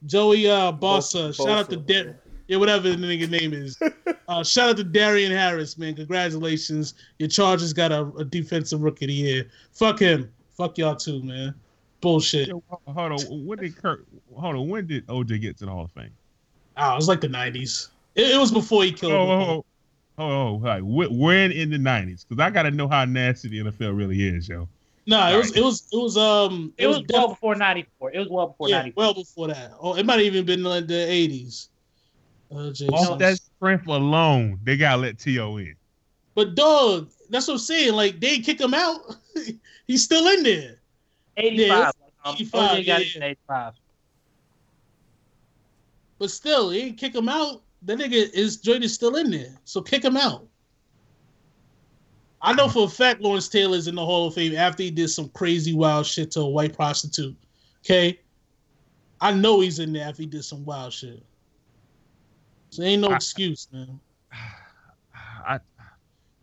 Joey uh, Bosa. Shout out to Bosa. Dar- yeah, whatever the nigga name is. [laughs] Uh, shout out to Darian Harris, man. Congratulations, your Chargers got a, a Defensive Rookie of the Year. Fuck him. Fuck y'all too, man. Bullshit. Yo, hold on. When did Kurt? Hold on. When did OJ get to the Hall of Fame? Oh, it was like the '90s. It, it was before he Oh, killed. oh, oh, oh, like when in the nineties? Because I got to know how nasty the NFL really is, yo. No, it was it was it was um it was well def- before '94. It was well before yeah, '94. well before that. Oh, it might have even been like the '80s. Uh, Off that strength alone, they gotta let To in. But dog, that's what I'm saying. Like they kick him out, [laughs] he's still in there. 85. Um, 85, got yeah. 85. But still, he didn't kick him out. That nigga is joint is still in there. So kick him out. I know for a fact Lawrence Taylor's in the Hall of Fame after he did some crazy wild shit to a white prostitute. Okay? I know he's in there after he did some wild shit. So ain't no I- excuse, man. [sighs] I,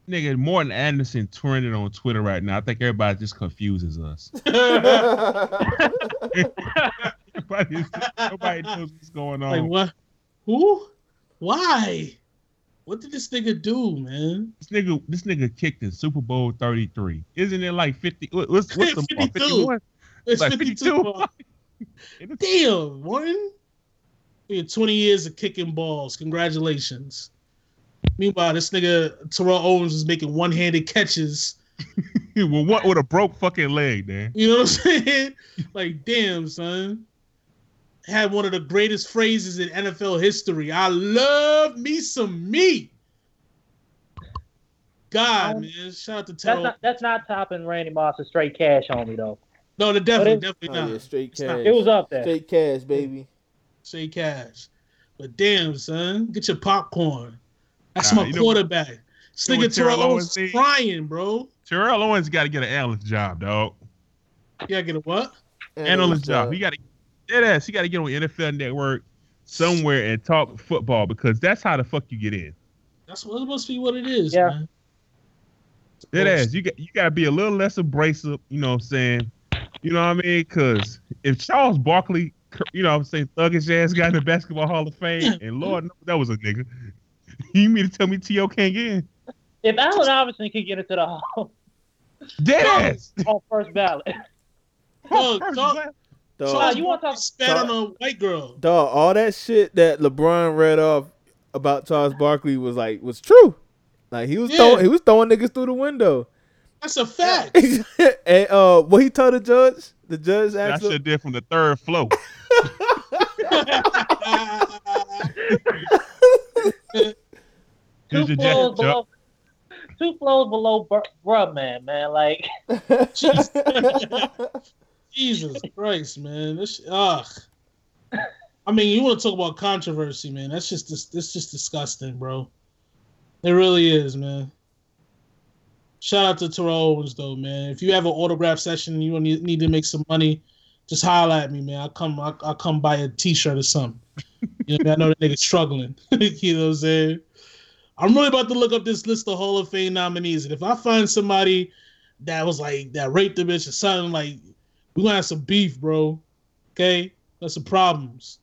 nigga, Morten Andersen trending on Twitter right now. I think everybody just confuses us. [laughs] [laughs] Everybody, nobody knows what's going on. like what? Who? Why? What did this nigga do, man? This nigga, this nigga kicked in Super Bowl 33. Isn't it like 50? What's, what's the [laughs] 52. 51? It's Like 52. 52. [laughs] Damn, Warren. We had 20 years of kicking balls. Congratulations. Meanwhile, this nigga Terrell Owens was making one-handed catches. [laughs] well, what with a broke fucking leg, man? You know what I'm saying? like, damn, son. Had one of the greatest phrases in NFL history. I love me some meat. God, Um, man. Shout out to That's not that's not topping Randy Moss's straight cash on me though. no, the definitely, But definitely Oh, not. yeah, straight It's not- cash. It was up there. straight cash, baby. Say cash. But damn, son, get your popcorn. That's Nah, my quarterback. This you know nigga what Terrell Terrell Owens Owens did? crying, bro. Terrell Owens got to get an analyst job, dog. You gotta get a what? Analyst job. He got to dead ass. He got to get on NFL Network somewhere and talk football because that's how the fuck you get in. That's what it must be what it is, Yeah. man. Dead ass. You got you got to be a little less abrasive. You know what I'm saying? You know what I mean? Because if Charles Barkley, you know what I'm saying, thuggish ass got in the Basketball Hall of Fame, [laughs] and Lord knows that was a nigga. [laughs] You mean to tell me T.O. can't get in? If Allen Iverson could get into the hall Dead ass. on first ballot, Dog, First dog, class. Dog, Charles you wanna Barkley talk- spat on a white girl. dog, all that shit that LeBron read off about Charles Barkley was like was true. Like he was Yeah. throwing he was throwing niggas through the window. That's a fact. [laughs] and uh what he told the judge, the judge That asked shit him, did from the third floor. [laughs] two Here's floors below, two floors below Br- Bruh man, man. Like [laughs] Jesus. Christ, man. This ugh. I mean, you want to talk about controversy, man? That's just this. This just disgusting, bro. It really is, man. Shout out to Terrell Owens, though, man. If you have an autograph session and you need, to make some money, just holler at me, man. I'll come. I'll, I'll come buy a T-shirt or something. You know, I. Know the nigga's struggling. [laughs] you know what I'm saying? I'm really about to look up this list of Hall of Fame nominees, and if I find somebody that was like that raped the bitch or something, like we gonna have some beef, bro. Okay, that's some problems.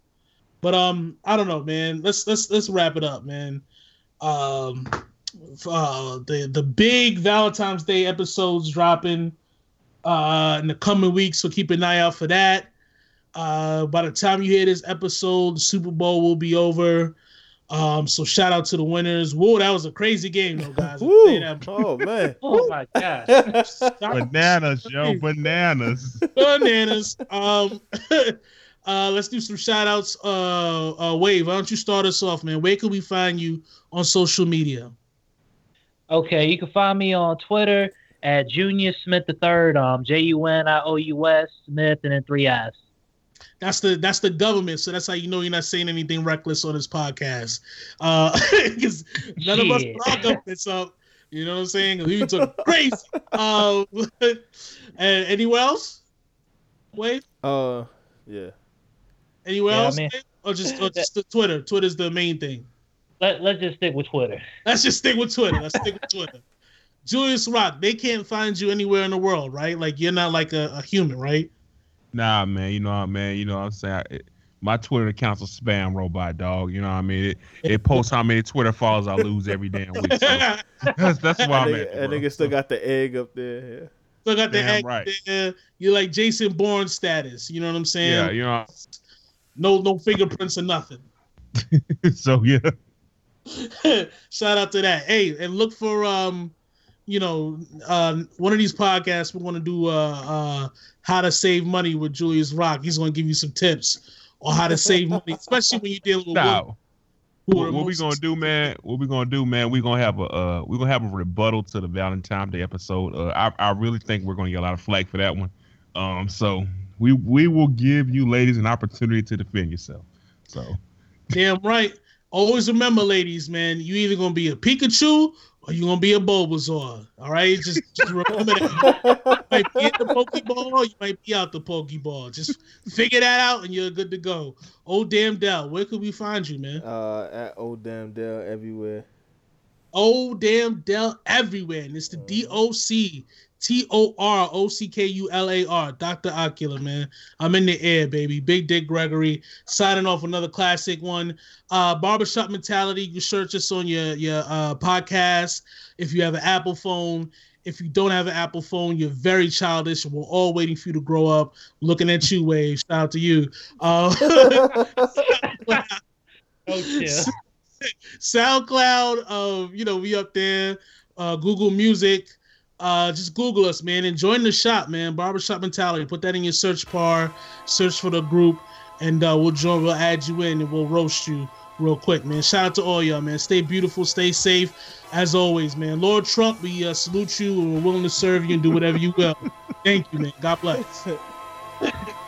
But um, I don't know, man. Let's let's let's wrap it up, man. Um, uh, the the big Valentine's Day episodes dropping uh in the coming weeks, so keep an eye out for that. Uh, by the time you hear this episode, the Super Bowl will be over. Um, so shout out to the winners. Whoa, that was a crazy game, though, guys. I'll [laughs] Woo. tell you that. Oh man. [laughs] oh my god. [laughs] Bananas, yo, bananas. bananas. Um, uh, let's do some shout outs. Uh, uh, Wave, why don't you start us off, man? Where can we find you on social media? Okay, you can find me on Twitter at Junious Smith the Third. Um, J U N I O U S Smith and then three I's. That's the that's the government, so that's how you know you're not saying anything reckless on this podcast. Uh, [laughs] because none of us Shit. are government, so you know what I'm saying. We took [laughs] crazy. Um, [laughs] and anywhere else? Wait. Uh yeah. Anywhere Yeah, I else? mean- or just or just the Twitter? Twitter's the main thing. Let Let's just stick with Twitter. Let's just stick with Twitter. Let's stick with Twitter. Julius Rock, they can't find you anywhere in the world, right? Like you're not like a, a human, right? Nah, man. You know what, man. You know what I'm saying. It, my Twitter account's a spam robot, dog. You know what I mean? It, it posts how many Twitter followers I lose every damn week. So [laughs] [laughs] that's, that's why I'm at. nigga, that bro. nigga still got the egg up there. Still got the egg right. there. You're like Jason Bourne status. You know what I'm saying? Yeah, you know. No, no fingerprints or nothing. [laughs] so yeah, Shout out to that. Hey, and look for um, you know, uh, one of these podcasts. We're gonna do uh, uh, how to save money with Julius Rock. He's gonna give you some tips on how to save money, especially when you're dealing with no. what, what we gonna do, man? What we gonna do, man? We gonna have a uh, we gonna have a rebuttal to the Valentine's Day episode. Uh, I I really think we're gonna get a lot of flack for that one. Um, so we we will give you ladies an opportunity to defend yourself. So, damn right. Always remember, ladies, man, you either gonna be a Pikachu or you gonna be a Bulbasaur. All right, just, just [laughs] remember that. you might be in the Pokeball, you might be out the Pokeball. Just figure that out, and you're good to go. Oh damn Dell, where could we find you, man? Uh, at Old Damn Dell everywhere. Oh damn Dell everywhere, and it's the D O C T O R O C K U L A R, Dr. Ocula, man. I'm in the air, baby. Big Dick Gregory signing off another classic one. Uh, Barbershop Mentality. You search us on your your uh, podcast. If you have an Apple phone, if you don't have an Apple phone, you're very childish. We're all waiting for you to grow up. Looking at you, Wave. Shout out to you. Uh, [laughs] oh, [laughs] SoundCloud, uh, you know, we up there. Uh, Google Music uh, just Google us, man, and join the shop, man. Barbershop Mentality. Put that in your search bar, search for the group, and uh, we'll join. We'll add you in, and we'll roast you real quick, man. Shout out to all y'all, man. Stay beautiful, stay safe, as always, man. Lord Trump, we uh, salute you, and we're willing to serve you and do whatever you will. [laughs] Thank you, man. God bless. [laughs]